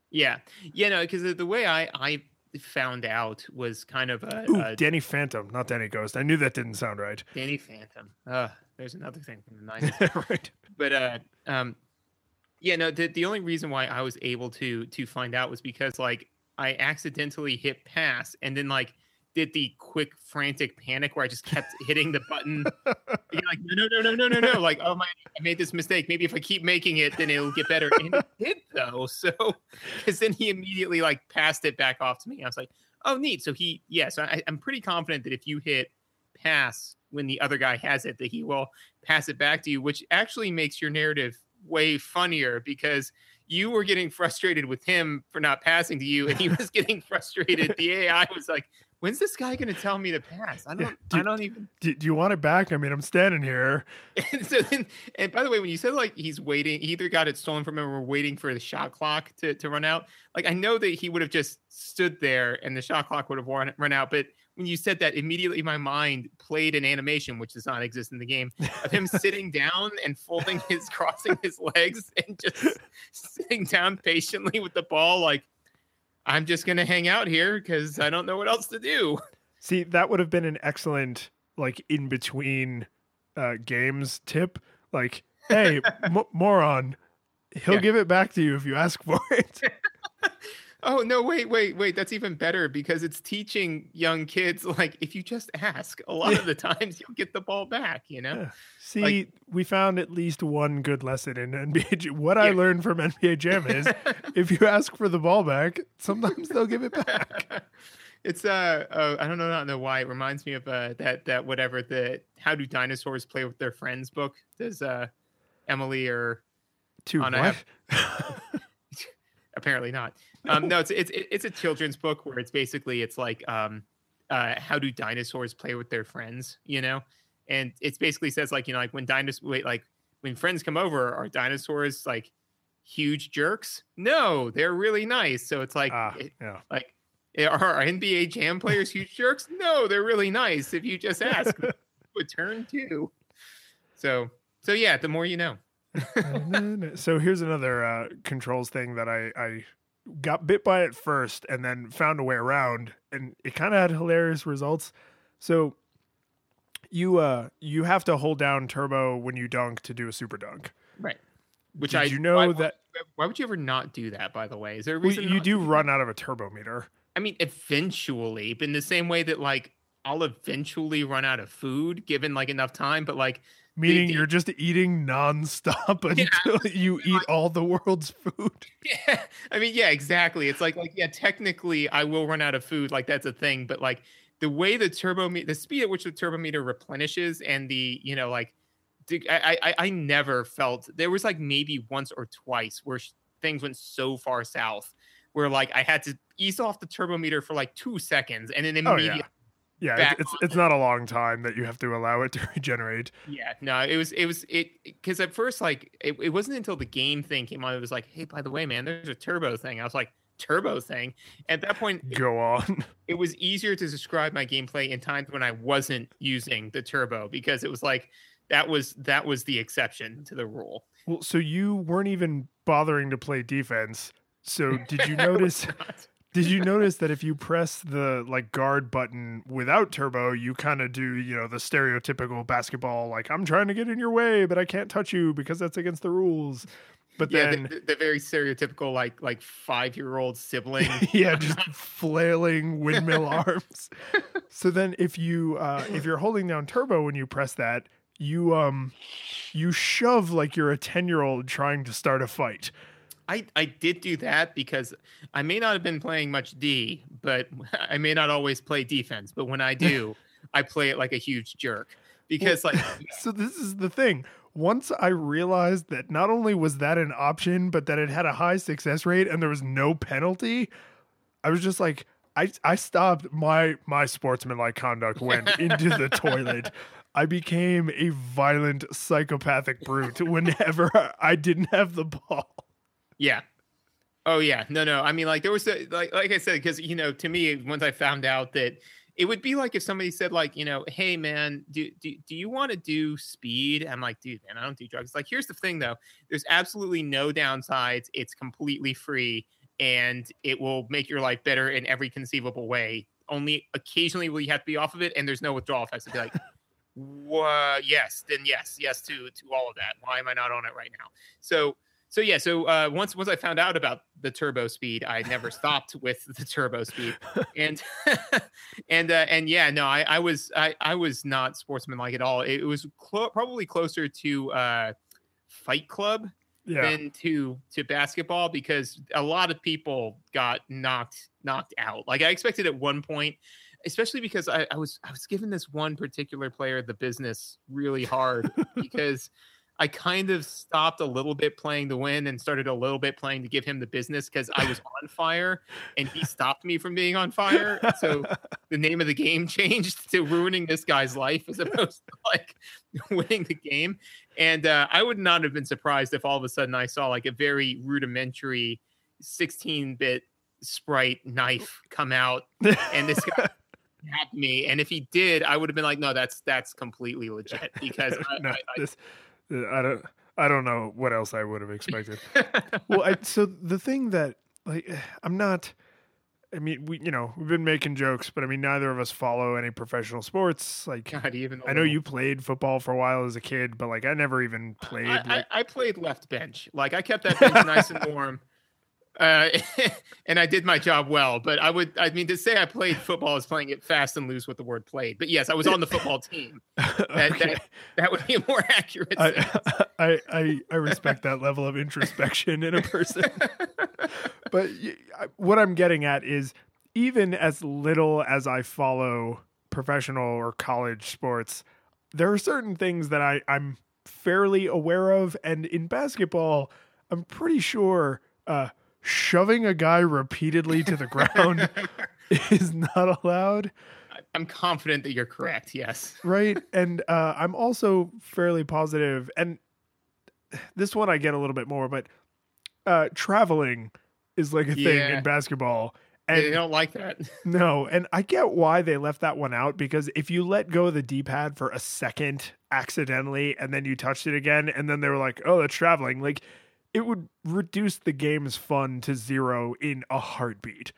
Yeah, yeah, no, because the, the way I I found out was kind of a, Ooh, a Danny Phantom, not Danny Ghost. I knew that didn't sound right. Danny Phantom. Uh, there's another thing from the nineties. right. but uh, um, yeah, no, the the only reason why I was able to to find out was because like I accidentally hit pass and then like did the quick frantic panic where I just kept hitting the button. Like, no, no, no, no, no, no, no. Like, oh my, I made this mistake. Maybe if I keep making it, then it'll get better. And it did though. So, because then he immediately like passed it back off to me. I was like, oh, neat. So he, yes, I, I'm pretty confident that if you hit pass when the other guy has it, that he will pass it back to you, which actually makes your narrative way funnier because you were getting frustrated with him for not passing to you, and he was getting frustrated. The AI was like, "When's this guy going to tell me to pass? I don't, do- I don't even." Do, do you want it back? I mean, I'm standing here. And so then, and by the way, when you said like he's waiting, he either got it stolen from him or waiting for the shot clock to, to run out. Like I know that he would have just stood there and the shot clock would have run, run out. But when you said that, immediately my mind played an animation, which does not exist in the game, of him sitting down and folding his, crossing his legs and just sitting down patiently with the ball. Like I'm just gonna hang out here because I don't know what else to do. See, that would have been an excellent like in between uh, games tip. Like, hey, m- moron, he'll Yeah. give it back to you if you ask for it. Oh no, wait, wait, wait. That's even better because it's teaching young kids like if you just ask, a lot of the times you'll get the ball back, you know? Yeah. See, we found at least one good lesson in NBA. Jam. What I learned from NBA Jam is if you ask for the ball back, sometimes they'll give it back. it's uh, uh I don't know not know why. It reminds me of uh that that whatever the how do dinosaurs play with their friends book. Does uh Emily or To what? hap- apparently not. Um no, it's it's it's a children's book where it's basically it's like um uh how do dinosaurs play with their friends, you know? And it's basically says like, you know, like when dinosaurs wait like when friends come over, are dinosaurs like huge jerks? No, they're really nice. So it's like Ah, it- yeah. like eh, are NBA Jam players huge jerks? No, they're really nice. If you just ask, would turn too. So so yeah, the more you know. so here's another uh, controls thing that I, I got bit by it first and then found a way around and it kind of had hilarious results so you uh you have to hold down turbo when you dunk to do a super dunk Right. Which did I you know why, that Why would you ever not do that? By the way, is there a well, reason you do run out of a turbo meter I mean, eventually, but in the same way that like I'll eventually run out of food given like enough time, but like meaning you're just eating nonstop until you eat all the world's food yeah, I mean, yeah, exactly. It's like like yeah, technically I will run out of food, like that's a thing, but like the way the turbo me- the speed at which the turbo meter replenishes and the you know like I, I I never felt there was like maybe once or twice where sh- things went so far south where like I had to ease off the turbo meter for like two seconds and then Oh, yeah. Yeah it's, it's it's not a long time that you have to allow it to regenerate Yeah, no, it was it was it because at first like it, it wasn't until the game thing came on. It was like, hey, by the way, man, there's a turbo thing. I was like, turbo thing. At that point, go on it was easier to describe my gameplay in times when I wasn't using the turbo because it was like that was that was the exception to the rule. Well, so you weren't even bothering to play defense. So did you notice? Did you notice that if you press the like guard button without turbo, you kind of do you know the stereotypical basketball like I'm trying to get in your way, but I can't touch you because that's against the rules. But yeah, then the, the, the very stereotypical like like five year old sibling. yeah, just flailing windmill arms. So then if you uh if you're holding down turbo when you press that, you um you shove like you're a 10-year-old trying to start a fight. I, I did do that because I may not have been playing much D, but I may not always play defense. But when I do, I play it like a huge jerk because like So this is the thing. once I realized that not only was that an option, but that it had a high success rate and there was no penalty, I was just like, I I stopped my my sportsmanlike conduct went into the toilet. I became a violent psychopathic brute whenever I didn't have the ball. Yeah. Oh yeah. No, no. I mean, like there was a, like like I said, because you know, to me, once I found out that it would be like if somebody said, like, you know, hey man, do do, do you want to do speed? I'm like, dude, man, I don't do drugs. Like, here's the thing though, there's absolutely no downsides. It's completely free and it will make your life better in every conceivable way. Only occasionally will you have to be off of it, and there's no withdrawal effects. To be like? Yes, then yes, yes to to all of that. Why am I not on it right now? So so yeah, so uh, once once I found out about the turbo speed, I never stopped with the turbo speed, and and uh, and yeah, no, I, I was I, I was not sportsmanlike at all. It was clo- probably closer to uh, Fight Club Yeah. than to to basketball because a lot of people got knocked knocked out. Like I expected at one point, especially because I, I was I was giving this one particular player the business really hard because I kind of stopped a little bit playing to win and started a little bit playing to give him the business because I was on fire and he stopped me from being on fire. So the name of the game changed to ruining this guy's life as opposed to like winning the game. And uh, I would not have been surprised if all of a sudden I saw like a very rudimentary 16 bit sprite knife come out and this guy stabbed me. And if he did, I would have been like, no, that's that's completely legit because I, no, I, I, this, I don't I don't know what else I would have expected. well, I, so the thing that like I'm not. I mean, we you know we've been making jokes, but I mean neither of us follow any professional sports. Like God, even I know you played football for a while as a kid, but like I never even played. I, like, I, I played left bench. Like I kept that bench nice and warm. Uh, and I did my job well, but I would, I mean, to say I played football is playing it fast and loose with the word played. But yes, I was on the football team. That, okay. that, that would be a more accurate. I, I, I I respect that level of introspection in a person. but what I'm getting at is even as little as I follow professional or college sports, there are certain things that I, I'm fairly aware of. And in basketball, I'm pretty sure uh, shoving a guy repeatedly to the ground is not allowed. I'm confident that you're correct. Yes. right and uh, i'm also fairly positive and this one i get a little bit more but uh, traveling is like a thing in basketball And they don't like that. no and i get why they left that one out because if you let go of the d-pad for a second accidentally and then you touched it again and then they were like oh that's traveling like it would reduce the game's fun to zero in a heartbeat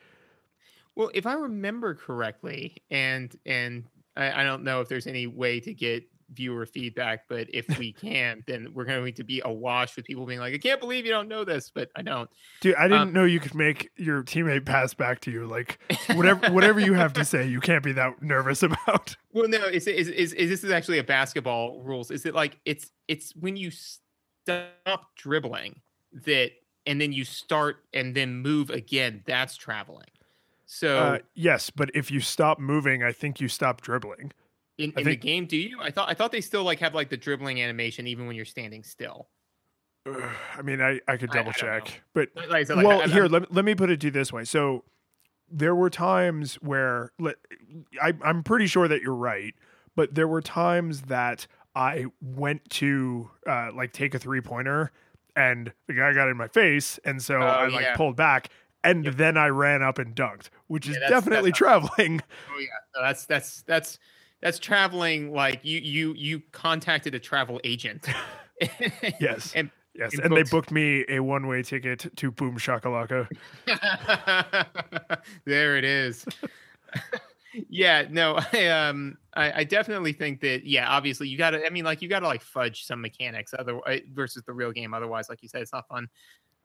Well, if I remember correctly, and and I, I don't know if there's any way to get viewer feedback, but if we can, then we're going to be awash with people being like, "I can't believe you don't know this," but I don't. Dude, I didn't Um, know you could make your teammate pass back to you. Like whatever whatever you have to say, you can't be that nervous about. Well, no, is is is, is this is actually a basketball rules? Is it like it's it's when you stop dribbling that, and then you start and then move again? That's traveling. So Uh, yes, but if you stop moving, I think you stop dribbling. in, in think- the game, do you? I thought I thought they still like have like the dribbling animation even when you're standing still. I mean, I, I could I- I double check, but Like I said, like, well, I- here let, let me put it to you this way. So there were times where I, I'm pretty sure that you're right, but there were times that I went to uh, like take a three pointer and the guy got in my face, and so Oh, I like yeah. pulled back. And then I ran up and dunked, which is Yeah, that's- definitely that's traveling. Oh yeah, no, that's that's that's that's traveling. Like you you you contacted a travel agent. Yes. and Yes, and and they booked- booked me a one-way ticket to Boom Shakalaka. there it is. Yeah, no, I um I, I definitely think that yeah, obviously you gotta I mean like you gotta like fudge some mechanics other uh, versus the real game. Otherwise, like you said, it's not fun.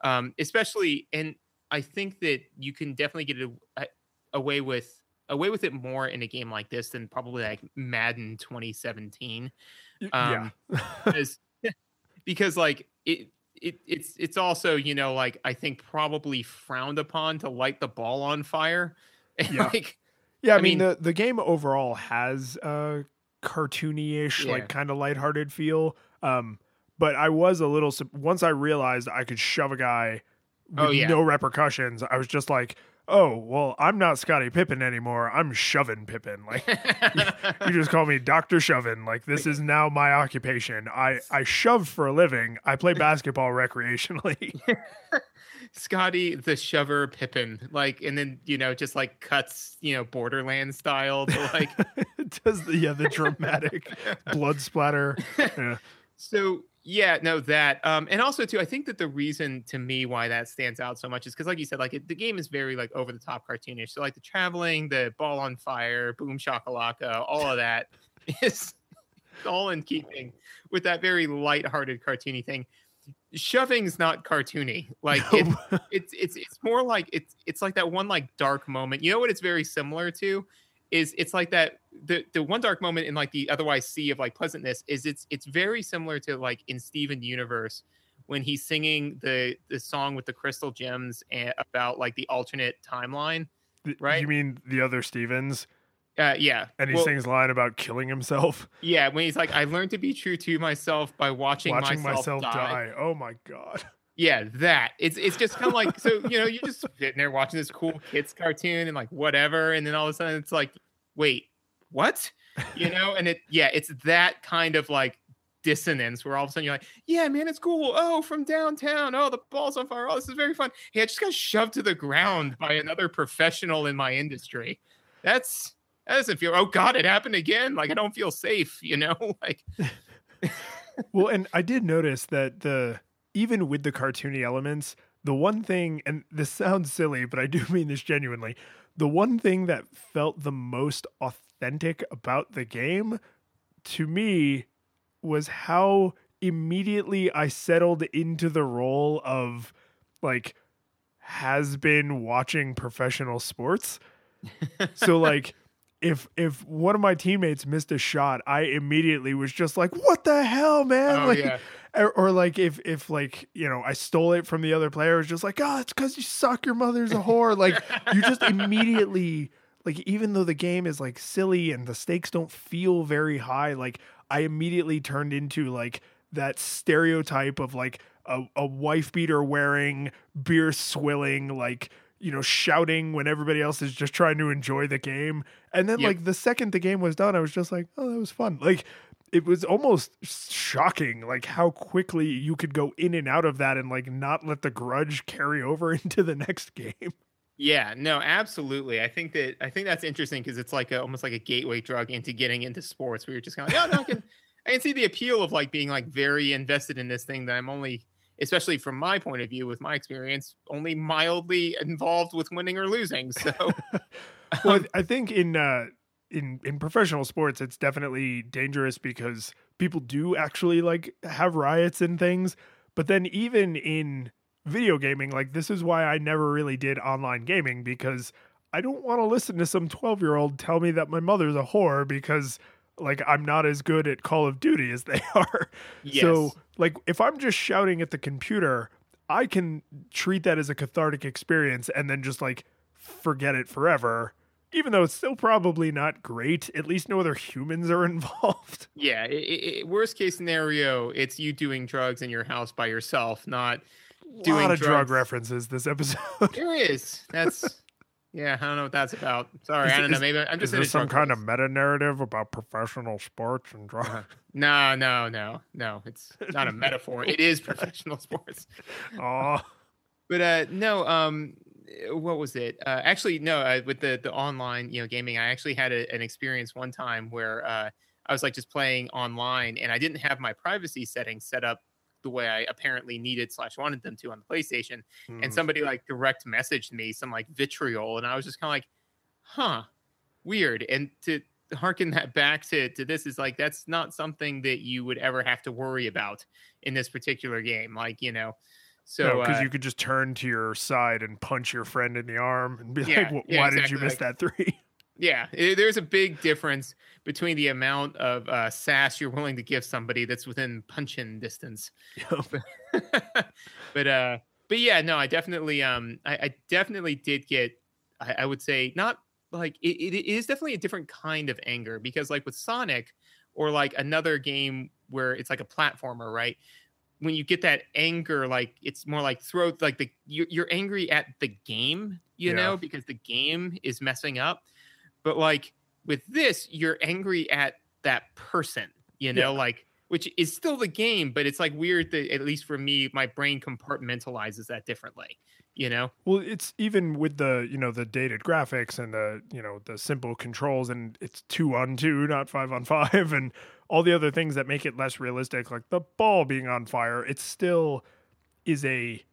Um, especially and I think that you can definitely get a- away with away with it more in a game like this than probably like Madden 2017 Y- um, because because like it it it's it's also you know like I think probably frowned upon to light the ball on fire. And, Yeah. like Yeah, I, I mean, mean- the the game overall has a cartoony-ish, Yeah. like kind of lighthearted feel. Um, but I was a little once I realized I could shove a guy with Oh, yeah. no repercussions. I was just like, oh well, I'm not Scottie Pippen anymore. I'm shoving Pippen. Like you just call me Doctor Shovin. Like this is now my occupation. I I shove for a living. I play basketball recreationally. Scottie the shover Pippen, like, and then you know, just like cuts, you know, Borderland style to like. does the yeah the dramatic blood splatter. Yeah. so yeah, no, that, um, and also too, I think that the reason to me why that stands out so much is because, like you said, like it, the game is very like over the top cartoonish. So like the traveling, the ball on fire, boom shakalaka, all of that is all in keeping with that very light-hearted cartoony thing. Shoving's not cartoony. Like it, it's it's it's more like it's it's like that one like dark moment. You know what it's very similar to is it's like that the the one dark moment in like the otherwise sea of like pleasantness is it's it's very similar to like in Steven Universe when he's singing the the song with the crystal gems and about like the alternate timeline. Right? You mean the other Stevens? Uh, yeah, And he Well, sings line about killing himself, yeah when he's like, I learned to be true to myself by watching, watching myself, myself die. die. Oh my god. Yeah, that. It's it's just kind of like so you know you're just sitting there watching this cool kids cartoon and like whatever, and then all of a sudden it's like, wait, what? You know, and it yeah, it's that kind of like dissonance where all of a sudden you're like, yeah, man, it's cool. Oh, from downtown. Oh, the ball's on fire. Oh, this is very fun. Hey, I just got shoved to the ground by another professional in my industry. That's that doesn't feel. Oh God, it happened again. Like I don't feel safe. You know, like well, and I did notice that the even with the cartoony elements, the one thing, and this sounds silly, but I do mean this genuinely, the one thing that felt the most authentic about the game to me was how immediately I settled into the role of like has been watching professional sports. so like if if one of my teammates missed a shot, I immediately was just like, "What the hell, man!" oh like, yeah. or, or like if if like you know I stole it from the other player, it was just like, "Oh, it's because you suck. Your mother's a whore." like you just immediately like even though the game is like silly and the stakes don't feel very high, like I immediately turned into like that stereotype of like a, a wife beater wearing, beer swilling, like you know, shouting when everybody else is just trying to enjoy the game. And then Yep. like the second the game was done, I was just like, oh, that was fun. Like it was almost shocking like how quickly you could go in and out of that and like not let the grudge carry over into the next game. Yeah, no, absolutely. I think that I think that's interesting because it's like a, almost like a gateway drug into getting into sports where you're just kind of like, oh, no, I can, I can see the appeal of like being like very invested in this thing that I'm only, especially from my point of view with my experience, only mildly involved with winning or losing. So, well, um, I think in uh, in in professional sports, it's definitely dangerous because people do actually like have riots and things. But then even in video gaming, like this is why I never really did online gaming because I don't want to listen to some twelve year old tell me that my mother's a whore because like I'm not as good at Call of Duty as they are. yes. So, like, if I'm just shouting at the computer, I can treat that as a cathartic experience and then just like forget it forever. Even though it's still probably not great, at least no other humans are involved. yeah, i i worst case scenario, it's you doing drugs in your house by yourself, not doing A lot of drug references this episode. there is. That's, yeah, I don't know what that's about. Sorry, Is- I don't know. Maybe I'm Is just there into some kind of meta narrative about professional sports and drugs? Uh-huh. No, no, no, no. It's not a metaphor. It is professional sports. Oh, But uh no, um what was it? Uh actually no, uh, with the the online, you know, gaming, I actually had a, an experience one time where uh I was like just playing online and I didn't have my privacy settings set up the way I apparently needed slash wanted them to on the PlayStation. Hmm. And somebody like direct messaged me some like vitriol and I was just kind of like, huh, weird. And to harken that back to, to this is like that's not something that you would ever have to worry about in this particular game. Like, you know, so because uh, you could just turn to your side and punch your friend in the arm and be Yeah, like, "Wh- yeah, "Why did you miss like- that three? Yeah, i- there's a big difference between the amount of uh, sass you're willing to give somebody that's within punching distance. but uh, but yeah, no, I definitely um, I, I definitely did get, I, I would say not like it, it is definitely a different kind of anger because like with Sonic or like another game where it's like a platformer, right? when you get that anger, like it's more like throw like the you're, you're angry at the game, you Yeah. know, because the game is messing up. But like with this, you're angry at that person, you know, like which is still the game, but it's like weird that at least for me, my brain compartmentalizes that differently, you know. Well, it's even with the you know the dated graphics and the you know the simple controls, and it's two on two, not five on five, and all the other things that make it less realistic, like the ball being on fire. It still is a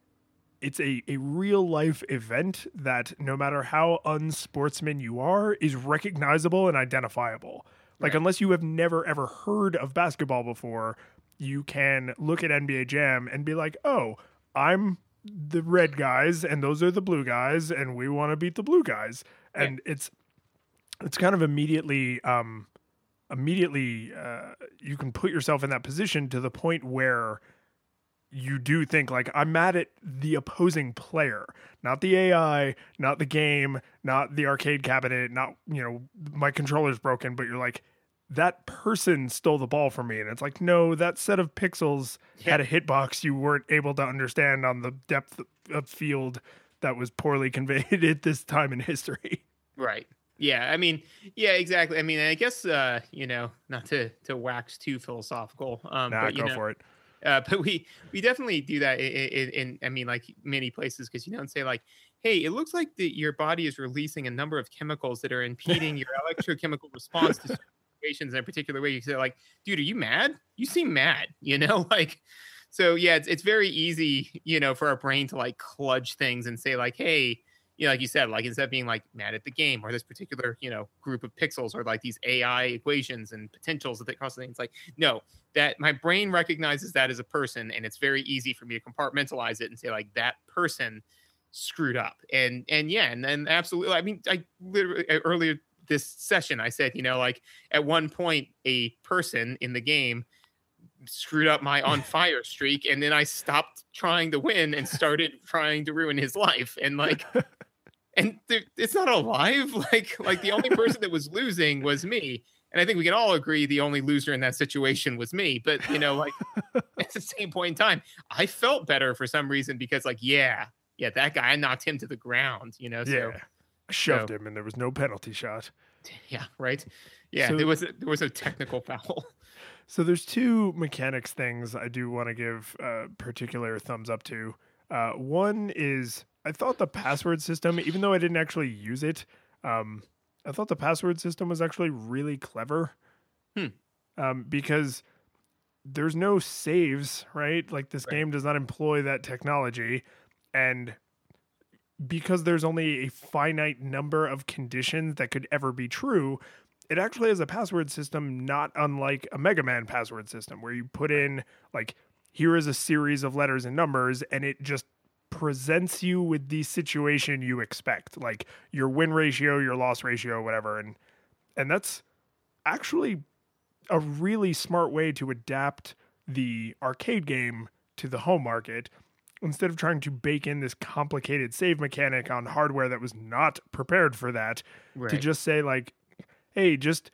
it's a, a real life event that no matter how unsportsman you are is recognizable and identifiable. Like Right. unless you have never ever heard of basketball before you can look at nba jam and be like oh i'm the red guys and those are the blue guys and we want to beat the blue guys. And it's it's kind of immediately um immediately uh, you can put yourself in that position to the point where you do think like I'm mad at the opposing player, not the AI, not the game, not the arcade cabinet, not you know my controller's broken, but you're like that person stole the ball from me, and it's like no, that set of pixels had a hitbox you weren't able to understand on the depth of field that was poorly conveyed at this time in history. Right. Yeah. I mean, yeah, exactly. I mean, I guess uh, you know, not to to wax too philosophical, um, nah, but you go know, for it. Uh, but we we definitely do that in, in, in I mean, like many places because you don't say like, hey, it looks like that your body is releasing a number of chemicals that are impeding your electrochemical response to certain situations in a particular way. You say like, dude, are you mad? You seem mad. You know, like. So yeah, it's it's very easy, you know, for our brain to like kludge things and say like, hey, you know, like you said, like instead of being like mad at the game or this particular, you know, group of pixels or like these AI equations and potentials that they cross things, like no, that my brain recognizes that as a person, and it's very easy for me to compartmentalize it and say like that person screwed up, and and yeah, and then absolutely, I mean, I literally earlier this session I said, you know, like at one point a person in the game screwed up my on fire streak and then I stopped trying to win and started trying to ruin his life and like and it's not alive? Like like the only person that was losing was me. And I think we can all agree the only loser in that situation was me but you know like at the same point in time I felt better for some reason because like yeah yeah that guy I knocked him to the ground you know so yeah, I shoved so- him, and there was no penalty shot. yeah right? Yeah So- there was a, there was a technical foul. So there's two mechanics things I do want to give a particular thumbs up to. Uh, one is I thought the password system, even though I didn't actually use it, um, I thought the password system was actually really clever. Hmm. Um, because there's no saves, right? Like this Right. game does not employ that technology, and because there's only a finite number of conditions that could ever be true, it actually has a password system not unlike a Mega Man password system where you put in like here is a series of letters and numbers and it just presents you with the situation you expect like your win ratio your loss ratio whatever. And and that's actually a really smart way to adapt the arcade game to the home market. Instead of trying to bake in this complicated save mechanic on hardware that was not prepared for that to just say like hey just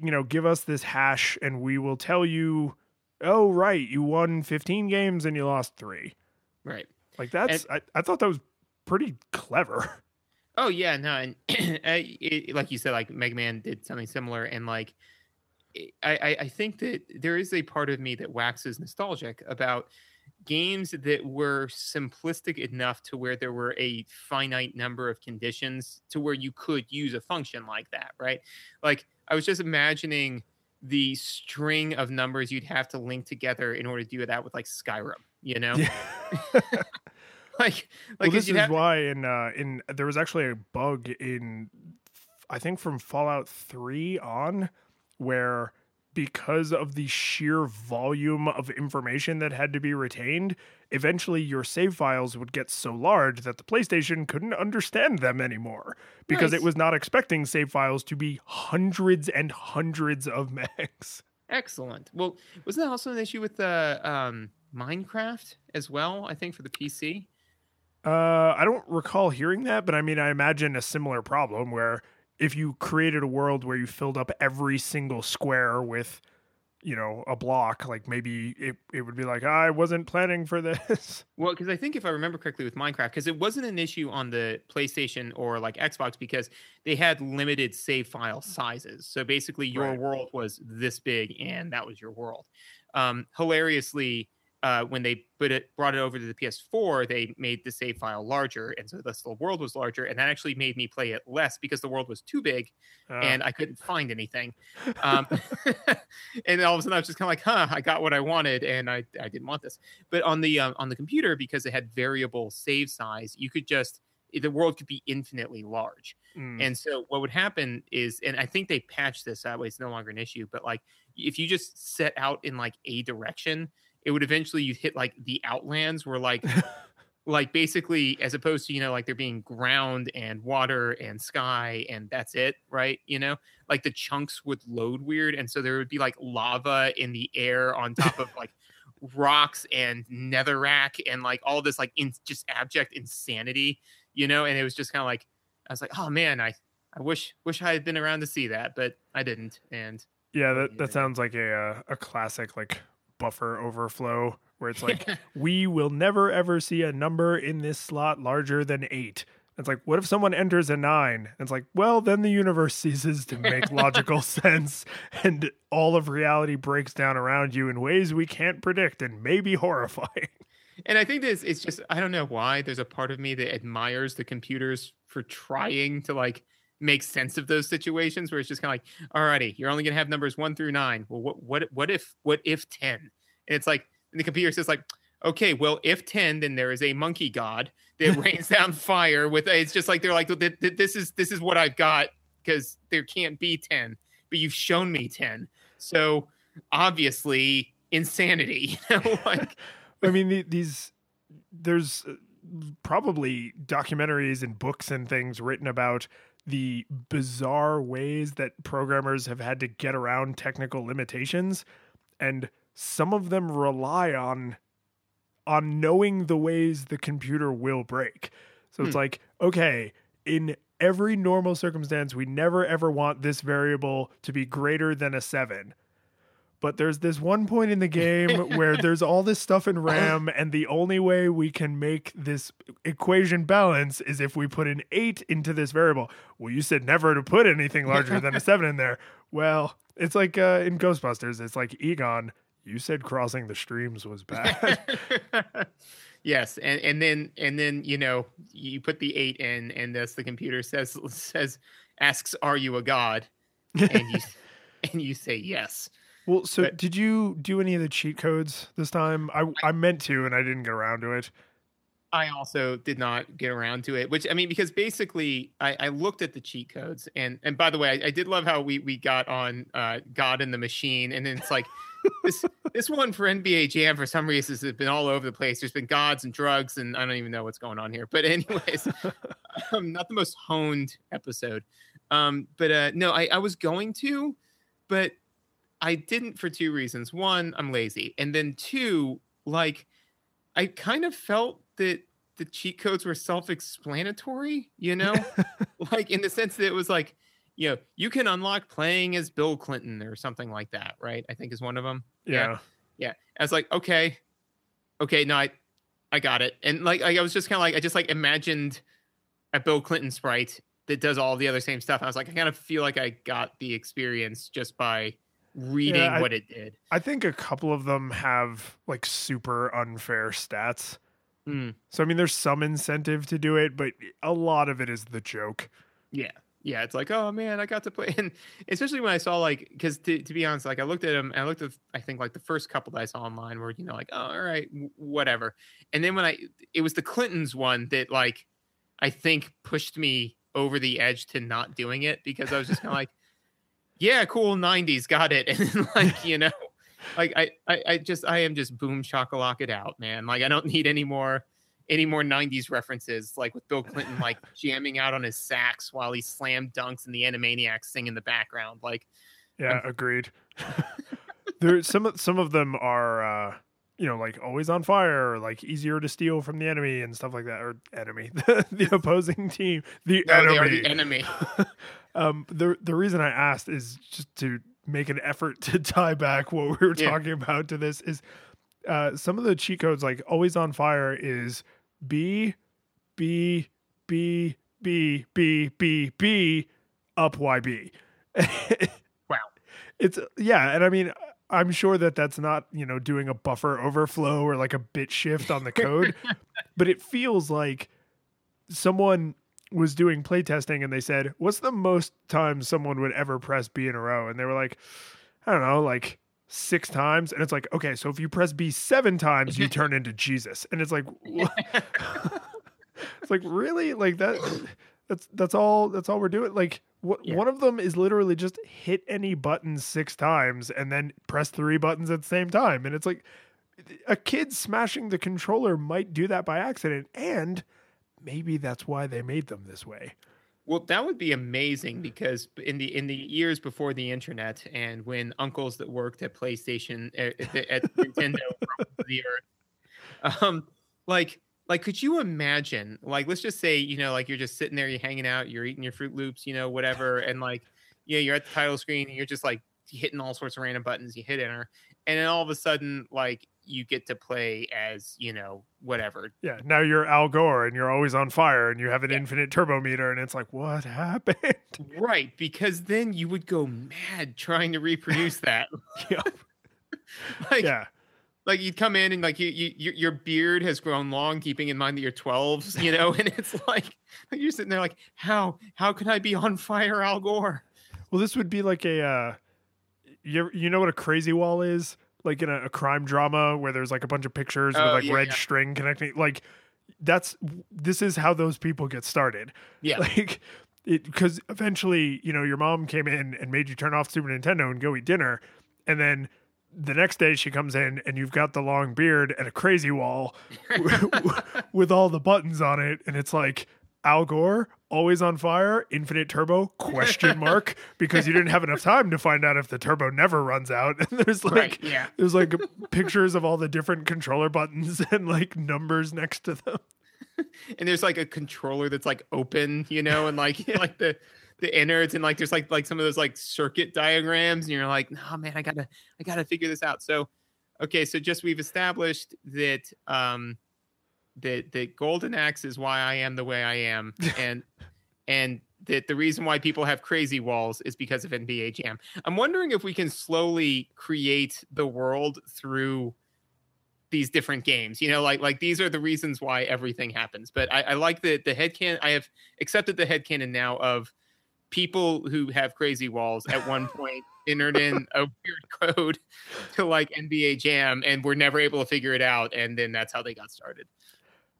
you know give us this hash and we will tell you oh right you won 15 games and you lost three. Right like that's I, I thought that was pretty clever Oh yeah, no, and it, like you said, like Mega Man did something similar, and like I, I, I think that there is a part of me that waxes nostalgic about games that were simplistic enough to where there were a finite number of conditions to where you could use a function like that, right? Like I was just imagining the string of numbers you'd have to link together in order to do that with like Skyrim, you know? like, well, like this is have- why in uh in there was actually a bug in I think from Fallout 3 on where because of the sheer volume of information that had to be retained, eventually your save files would get so large that the PlayStation couldn't understand them anymore because it was not expecting save files to be hundreds and hundreds of megs. Excellent. Well, wasn't that also an issue with the um, Minecraft as well? I think for the PC. Uh, I don't recall hearing that, but I mean, I imagine a similar problem where if you created a world where you filled up every single square with, you know a block like maybe it, it would be like i wasn't planning for this Well, because I think if I remember correctly with Minecraft, because it wasn't an issue on the PlayStation or like Xbox because they had limited save file sizes. So basically, your Right. world was this big, and that was your world. Um, hilariously, uh, when they put it brought it over to the PS4, they made the save file larger, and so thus the world was larger, and that actually made me play it less because the world was too big Uh, and I couldn't find anything. Um, and all of a sudden, I was just kind of like, "Huh, I got what I wanted, and I, I didn't want this." But on the um, on the computer, because it had variable save size, you could just the world could be infinitely large. mm, And so what would happen is, and I think they patched this that way; it's no longer an issue. But like, if you just set out in like a direction, it would eventually you hit like the outlands, where like like basically as opposed to you know like there being ground and water and sky and that's it right? You know? Like the chunks would load weird and so there would be like lava in the air on top of like rocks and netherrack and like all this like in just abject insanity you know? And it was just kind of like i was like oh man i i wish wish i had been around to see that but i didn't and yeah that, that sounds like a uh, a classic like buffer overflow where it's like we will never ever see a number in this slot larger than eight. It's like what if someone enters a nine? It's like well then the universe ceases to make logical sense and all of reality breaks down around you in ways we can't predict and may be horrifying. And I think this it's just I don't know why there's a part of me that admires the computers for trying to like make sense of those situations where it's just kind of like, alrighty, you're only gonna have numbers one through nine. Well, what what what if what if ten? And it's like and the computer says like, okay, well if ten, then there is a monkey god that rains down fire with. It's just like they're like "Th- th- this is this is what I've got because there can't be ten, but you've shown me ten, so obviously insanity. You know, like. I mean, the, these there's uh, probably documentaries and books and things written about the bizarre ways that programmers have had to get around technical limitations, and some of them rely on on knowing the ways the computer will break. So it's Hmm. like, okay, in every normal circumstance, we never ever want this variable to be greater than a seven but there's this one point in the game where there's all this stuff in RAM, and the only way we can make this equation balance is if we put an eight into this variable. Well, you said never to put anything larger than a seven in there. Well, it's like uh, in Ghostbusters, it's like Egon. You said crossing the streams was bad. yes, and and then and then you know you put the eight in, and thus the computer says says asks, "Are you a god?" And you and you say yes. Well, so But- did you do any of the cheat codes this time? I I meant to, and I didn't get around to it. I also did not get around to it, which I mean, because basically I, I looked at the cheat codes, and and by the way, I, I did love how we we got on uh, God in the Machine, and then it's like this this one for NBA Jam for some reason has been all over the place. There's been gods and drugs, and I don't even know what's going on here. But anyways, um, not the most honed episode. Um, but uh, no, I, I was going to, but I didn't for two reasons. One, I'm lazy, and then two, like I kind of felt that the cheat codes were self-explanatory, you know, like in the sense that it was like, you know, you can unlock playing as Bill Clinton or something like that, right? I think is one of them. Yeah. Yeah. I was like, okay, okay, no, I, I got it. And like, I was just kind of like, I just like imagined a Bill Clinton sprite that does all the other same stuff. I was like, I kind of feel like I got the experience just by reading I- what it did. I think a couple of them have like super unfair stats. Mm, So I mean, there's some incentive to do it, but a lot of it is the joke. yeah. Yeah. It's like, oh man, I got to play. And especially when I saw like, because to, to be honest, like I looked at them and I looked at, I think like the first couple that I saw online were, you know, like, oh, all right, w- whatever. And then when I, it was the Clintons one that like, I think pushed me over the edge to not doing it because I was just kind of like, yeah, cool, 90s, got it. And then, like, you know, like I, I, I just, I am just boom shakalak it out, man. Like, I don't need any more, any more 90s references, like with Bill Clinton, like jamming out on his sax while he slam dunks and the Animaniacs sing in the background. Like, Yeah, agreed. there some of- some of them are uh you know like always on fire or like easier to steal from the enemy and stuff like that or enemy the opposing team the no, enemy the enemy. Um the the reason i asked is just to make an effort to tie back what we were Yeah. talking about to this is uh, some of the cheat codes like always on fire is B B B B B B B up YB. Wow. It's yeah, and I mean I'm sure that that's not, you know, doing a buffer overflow or like a bit shift on the code, but it feels like someone was doing playtesting and they said, "What's the most times someone would ever press B in a row?" And they were like, "I don't know, like 6 times." And it's like, "Okay, so if you press B 7 times, you turn into Jesus." And it's like? It's like, "Really? Like that that's that's all that's all we're doing?" Like what, Yeah. one of them is literally just hit any button 6 times and then press 3 buttons at the same time. And it's like a kid smashing the controller might do that by accident and maybe that's why they made them this way. Well, that would be amazing because in the in the years before the internet and when uncles that worked at PlayStation eh, eh, eh, at, at, at Nintendo the earth, um, like like could you imagine like let's just say you know like you're just sitting there you're hanging out you're eating your Froot Loops you know whatever and like yeah you're at the title screen and you're just like hitting all sorts of random buttons you hit enter and then all of a sudden like you get to play as you know whatever Yeah, now you're Al Gore and you're always on fire and you have an Yeah. infinite turbo meter and it's like, what happened? Right, because then you would go mad trying to reproduce that. Yeah. like, yeah. like you'd come in and like you, you, your your beard has grown long, keeping in mind that you're 12s, you know, and it's like you're sitting there like, how how can I be on fire, Al Gore? Well, this would be like a, uh, you, you know what a crazy wall is? Like in a, a crime drama where there's like a bunch of pictures with Oh, like yeah, red yeah. string connecting. Like that's, this is how those people get started. Yeah, like it because eventually you know your mom came in and made you turn off super nintendo and go eat dinner and then the next day she comes in and you've got the long beard and a crazy wall with all the buttons on it and it's like al gore always on fire infinite turbo question mark because you didn't have enough time to find out if the turbo never runs out and there's like right, yeah. there's like pictures of all the different controller buttons and like numbers next to them And there's like a controller that's like open, you know, and like like the the innards and like there's like like some of those like circuit diagrams, and you're like, no man, I gotta I gotta figure this out. So okay, so just we've established that um that that golden axe is why I am the way I am, and and that the reason why people have crazy walls is because of NBA Jam. I'm wondering if we can slowly create the world through these different games. You know, like like these are the reasons why everything happens. But I, I like the the headcanon. I have accepted the headcanon now of people who have crazy walls at one point entered in a weird code to like NBA Jam and were never able to figure it out, and then that's how they got started.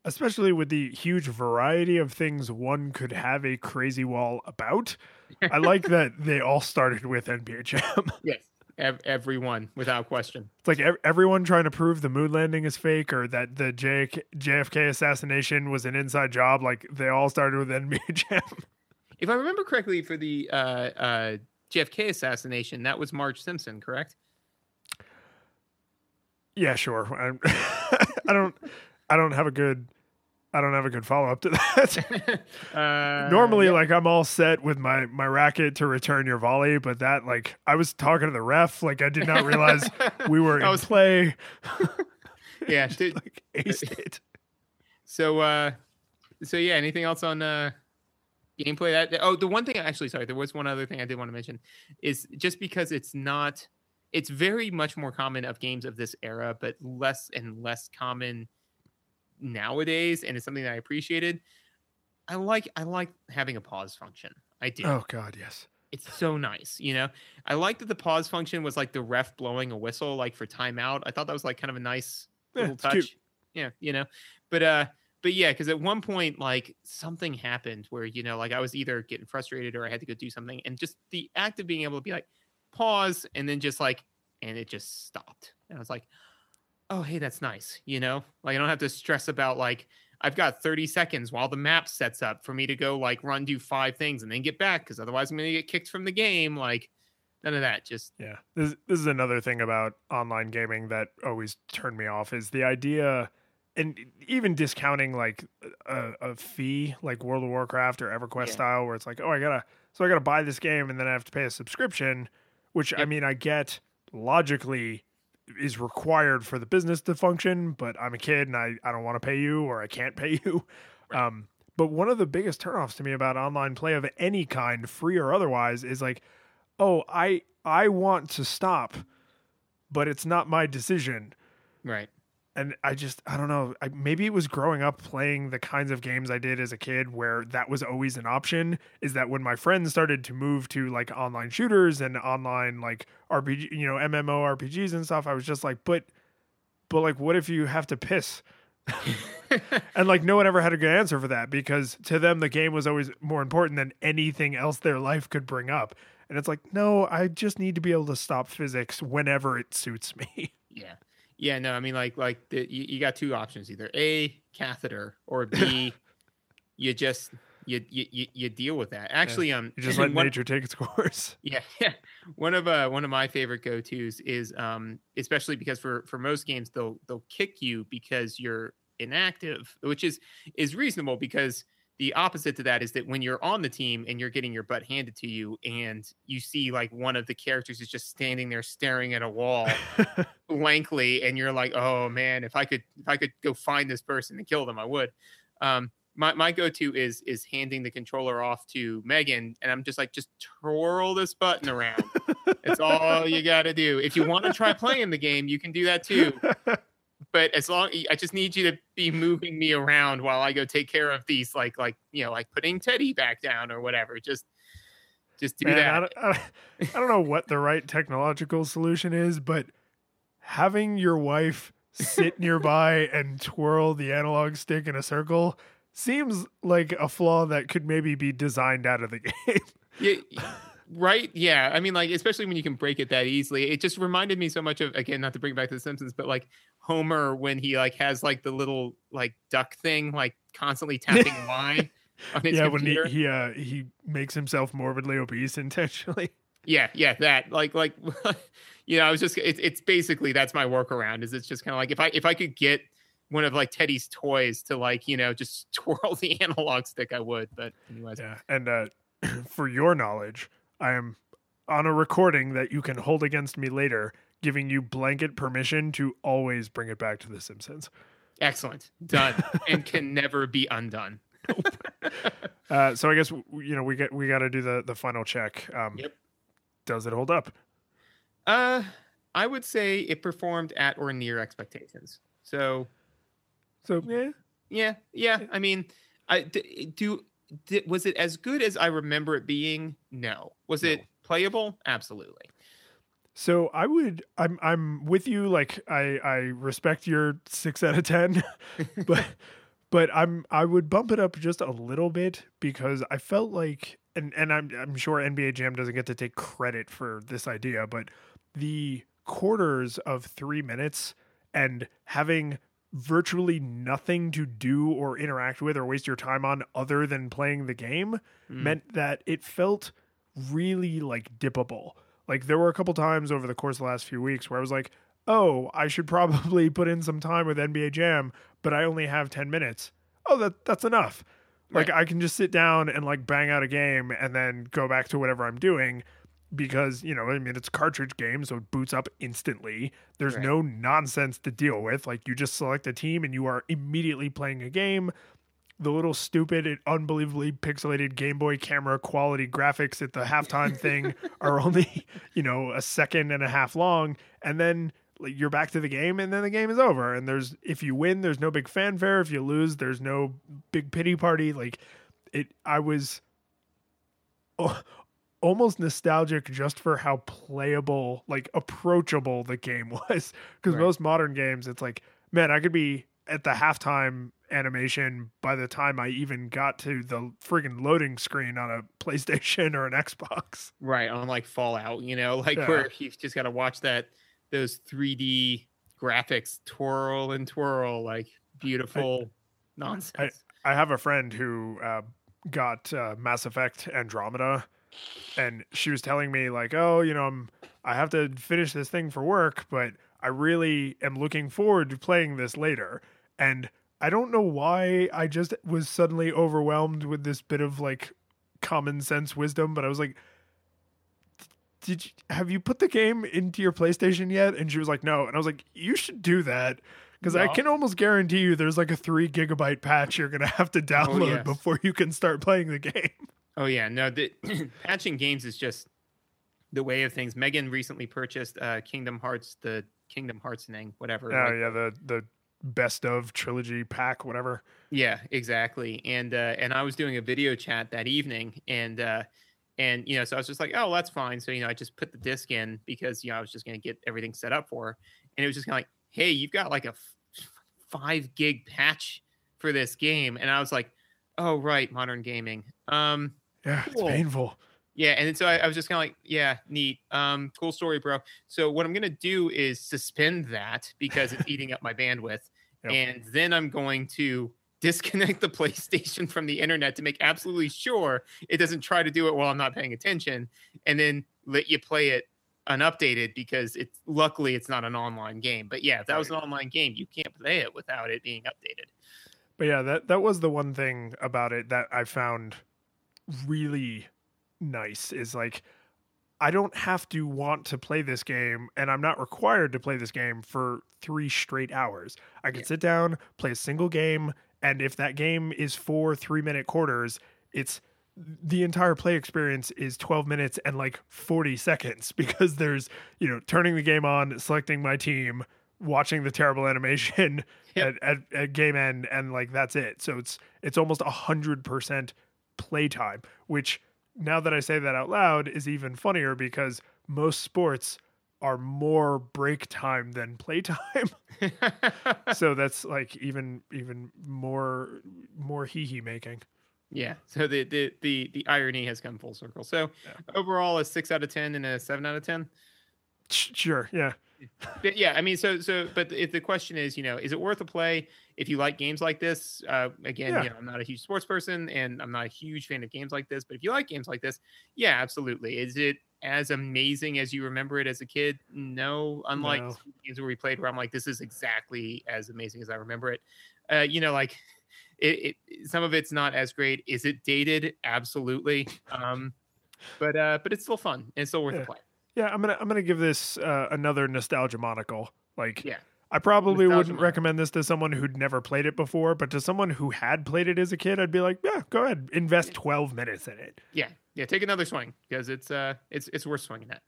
Especially with the huge variety of things one could have a crazy wall about. I like that they all started with NBA Jam. Yes, ev- everyone without question. It's like ev- everyone trying to prove the moon landing is fake or that the JK- JFK assassination was an inside job. Like they all started with NBA Jam. If I remember correctly, for the uh, uh, JFK assassination, that was Marge Simpson, correct? yeah, sure. I don't. I don't have a good. I don't have a good follow up to that. uh, Normally, yeah. like I'm all set with my my racket to return your volley, but that like I was talking to the ref. Like I did not realize we were I in was- play. yeah. dude, like aced it. So, uh, so yeah. Anything else on uh, gameplay? That oh, the one thing actually, sorry, there was one other thing I did want to mention is just because it's not, it's very much more common of games of this era, but less and less common nowadays, and it's something that I appreciated. I like I like having a pause function. I do. Oh God, yes. It's so nice, you know. I like that the pause function was like the ref blowing a whistle, like for timeout. I thought that was like kind of a nice Yeah, little touch. cute. Yeah, you know. But uh, but yeah, because at one point, like something happened where you know, like I was either getting frustrated or I had to go do something, and just the act of being able to be like pause and then just like, and it just stopped, and I was like, oh hey, that's nice, you know. Like I don't have to stress about like. I've got 30 seconds while the map sets up for me to go like run do five things and then get back because otherwise I'm gonna get kicked from the game. Like none of that. Just Yeah, this this is another thing about online gaming that always turned me off is the idea, and even discounting like a, a fee like World of Warcraft or EverQuest Yeah. style, where it's like, oh, I gotta so I gotta buy this game and then I have to pay a subscription. which I mean I get logically is required for the business to function, but I'm a kid and I, I don't want to pay you or I can't pay you. Um, but one of the biggest turnoffs to me about online play of any kind, free or otherwise, is like, oh, I I want to stop, but it's not my decision. Right. And I just I don't know. I, maybe it was growing up playing the kinds of games I did as a kid, where that was always an option. Is that when my friends started to move to like online shooters and online like RPG, you know, MMO RPGs and stuff, I was just like, but, but like, what if you have to piss? and like no one ever had a good answer for that because to them the game was always more important than anything else their life could bring up and it's like no i just need to be able to stop physics whenever it suits me Yeah. Yeah. No, I mean, like, like the, you, you got two options: either a catheter or b you just you, you you deal with that. Actually, um, you just let one- nature take its course Yeah, yeah. One of uh one of my favorite go tos is um especially because for for most games they'll they'll kick you because you're inactive, which is is reasonable because the opposite to that is that when you're on the team and you're getting your butt handed to you and you see like one of the characters is just standing there staring at a wall blankly and you're like oh man if i could if i could go find this person and kill them i would. Um my, my go-to is is handing the controller off to megan and i'm just like just twirl this button around. It's all you got to do. If you want to try playing the game you can do that too but as long i just need you to be moving me around while i go take care of these like like you know like putting teddy back down or whatever. Just just do Man, that. I, don't, I, I don't know what the right technological solution is but having your wife sit nearby and twirl the analog stick in a circle seems like a flaw that could maybe be designed out of the game. Yeah, right? Yeah. I mean like especially when you can break it that easily. It just reminded me so much of again not to bring it back to the simpsons but like homer when he like has like the little like duck thing like constantly tapping y on his yeah when he computer. he, uh, he makes himself morbidly obese intentionally. Yeah yeah that like like you know i was just it's it's basically that's my workaround is it's just kind of like if i if i could get one of like teddy's toys to like you know just twirl the analog stick i would but anyways. Yeah, and uh, for your knowledge, I am on a recording that you can hold against me later, giving you blanket permission to always bring it back to The Simpsons. excellent done and can never be undone Uh, so I guess you know we get we got to do the the final check. Um, Yep. Does it hold up? Uh, I would say it performed at or near expectations. So So yeah, yeah, yeah. I mean, I d- do. D was it as good as I remember it being? No. Was No. it playable? Absolutely. So I would I'm I'm with you like I I respect your 6 out of 10 but but I'm I would bump it up just a little bit because I felt like and and I'm I'm sure NBA Jam doesn't get to take credit for this idea but the quarters of 3 minutes and having virtually nothing to do or interact with or waste your time on other than playing the game Mm. meant that it felt really like dippable. Like there were a couple times over the course of the last few weeks where I was like, "Oh, I should probably put in some time with NBA Jam, but I only have 10 minutes." Oh, that that's enough. Like I can just sit down and like bang out a game and then go back to whatever I'm doing because, you know, I mean it's a cartridge game so it boots up instantly. There's Right. no nonsense to deal with. Like you just select a team and you are immediately playing a game the little stupid and unbelievably pixelated Game Boy camera quality graphics at the halftime thing are only, you know, a second and a half long. And then like, you're back to the game and then the game is over. And there's, if you win, there's no big fanfare. If you lose, there's no big pity party. Like it, I was oh, almost nostalgic just for how playable, like approachable the game was. Because Right. most modern games, it's like, man, I could be at the halftime animation by the time I even got to the friggin' loading screen on a PlayStation or an Xbox. Right on like Fallout, you know, like Yeah. where you've just got to watch that those 3D graphics twirl and twirl like beautiful nonsense. I have a friend who uh, got uh, Mass Effect Andromeda, and she was telling me like, "Oh, you know, I'm I have to finish this thing for work, but I really am looking forward to playing this later." And I don't know why I just was suddenly overwhelmed with this bit of like common sense wisdom, but I was like, did you, have you put the game into your PlayStation yet? And she was like, no. And I was like, you should do that because I can almost guarantee you there's like a three gigabyte patch you're gonna have to oh, download yes. before you can start playing the game. Oh yeah, no, the patching games is just the way of things. Megan recently purchased uh, Kingdom Hearts, the Kingdom Hearts thing, whatever. Oh like- yeah, the the best of trilogy pack, whatever. Yeah, exactly. And uh, and I was doing a video chat that evening, and uh, and you know, so I was just like, oh, that's fine. So you know, I just put the disc in because you know I was just gonna get everything set up for, her. and it was just kind of like, hey, you've got like a f- five gig patch for this game, and I was like, oh right, modern gaming. Um, Yeah, it's Cool. painful. yeah, and so I, I was just kind of like, yeah, neat, um, cool story, bro. So what I'm gonna do is suspend that because it's eating up my bandwidth, Yep. and then I'm going to disconnect the PlayStation from the internet to make absolutely sure it doesn't try to do it while I'm not paying attention, and then let you play it unupdated because it's luckily it's not an online game. But yeah, if that was an online game, you can't play it without it being updated. But yeah, that that was the one thing about it that I found really nice is like I don't have to want to play this game and I'm not required to play this game for 3 straight hours. I can Yeah. sit down, play a single game and if that game is 4 3-minute quarters, it's the entire play experience is 12 minutes and like 40 seconds because there's, you know, turning the game on, selecting my team, watching the terrible animation Yep. at, at, at game end and like that's it so it's it's almost a hundred percent playtime which now that i say that out loud is even funnier because most sports are more break time than playtime so that's like even even more more hee hee making Yeah. So the the the the irony has come full circle. So Yeah. overall, a six out of ten and a seven out of ten. Sure yeah yeah, I mean, so so, but if the question is, you know, is it worth a play if you like games like this? Uh, again, Yeah. you know, I'm not a huge sports person, and I'm not a huge fan of games like this. But if you like games like this, yeah, absolutely. Is it as amazing as you remember it as a kid? No. Unlike No. games where we played, where I'm like, this is exactly as amazing as I remember it. Uh, you know, like it, it some of it's not as great. Is it dated? Absolutely. Um, but uh, but it's still fun. and It's still worth Yeah. a play. Yeah i'm gonna i'm gonna give this uh, another nostalgia monocle like Yeah. I probably Nostalgia wouldn't monocle. recommend this to someone who'd never played it before, but to someone who had played it as a kid, I'd be like, yeah, go ahead, invest 12 minutes in it. Yeah, yeah. Take another swing because it's uh, it's it's worth swinging at.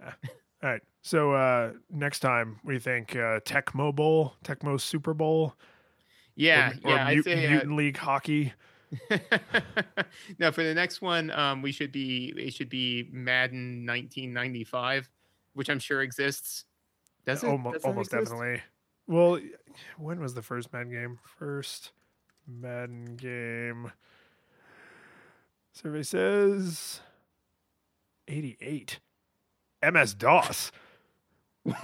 All right. So uh, next time we think uh, Tecmo Bowl, Tecmo Super Bowl, Yeah, or, or yeah. Mut- say. Mutant League Hockey. Uh, no, for the next one, um, we should be it should be Madden 1995, which I'm sure exists. Does it? almost Does almost exist? definitely. Well, when was the first Madden game? First Madden game. Survey says 88. MS DOS.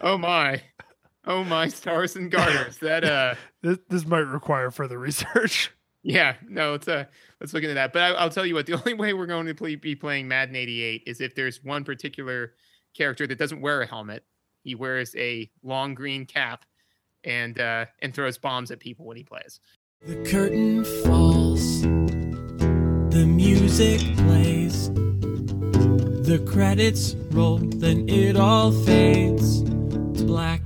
oh my, oh my stars and garters. That uh. This, this might require further research. Yeah, no, let's uh, let's look into that. But I, I'll tell you what, the only way we're going to play, be playing Madden 88 is if there's one particular character that doesn't wear a helmet. He wears a long green cap and uh, and throws bombs at people when he plays. The curtain falls, the music plays, the credits roll, then it all fades to black,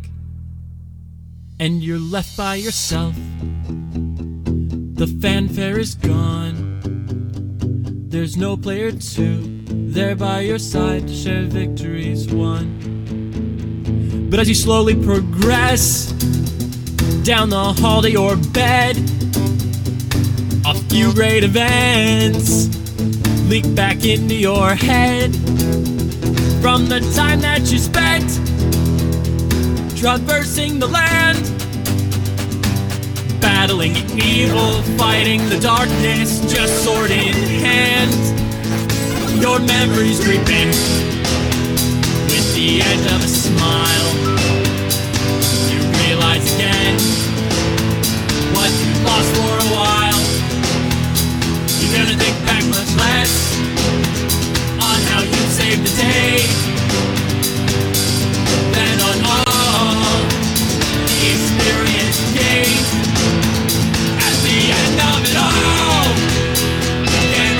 and you're left by yourself. The fanfare is gone, there's no player two there by your side to share victories won. But as you slowly progress, down the hall to your bed. A few great events leak back into your head from the time that you spent traversing the land. Battling evil, fighting the darkness, just sword in hand. Your memories creeping with the edge of a smile. You realize again what you lost for a while. You're gonna think back much less on how you saved the day.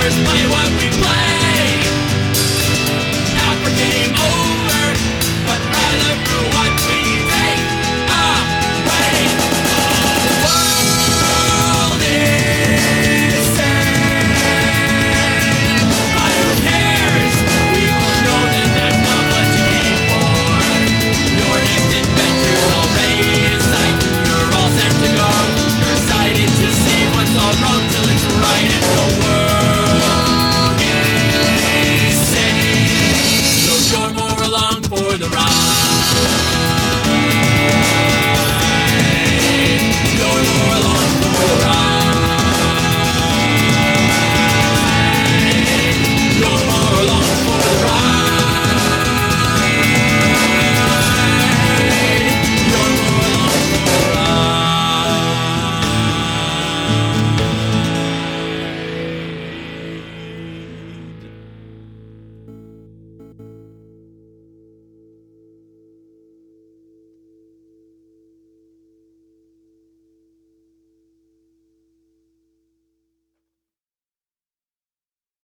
Explain what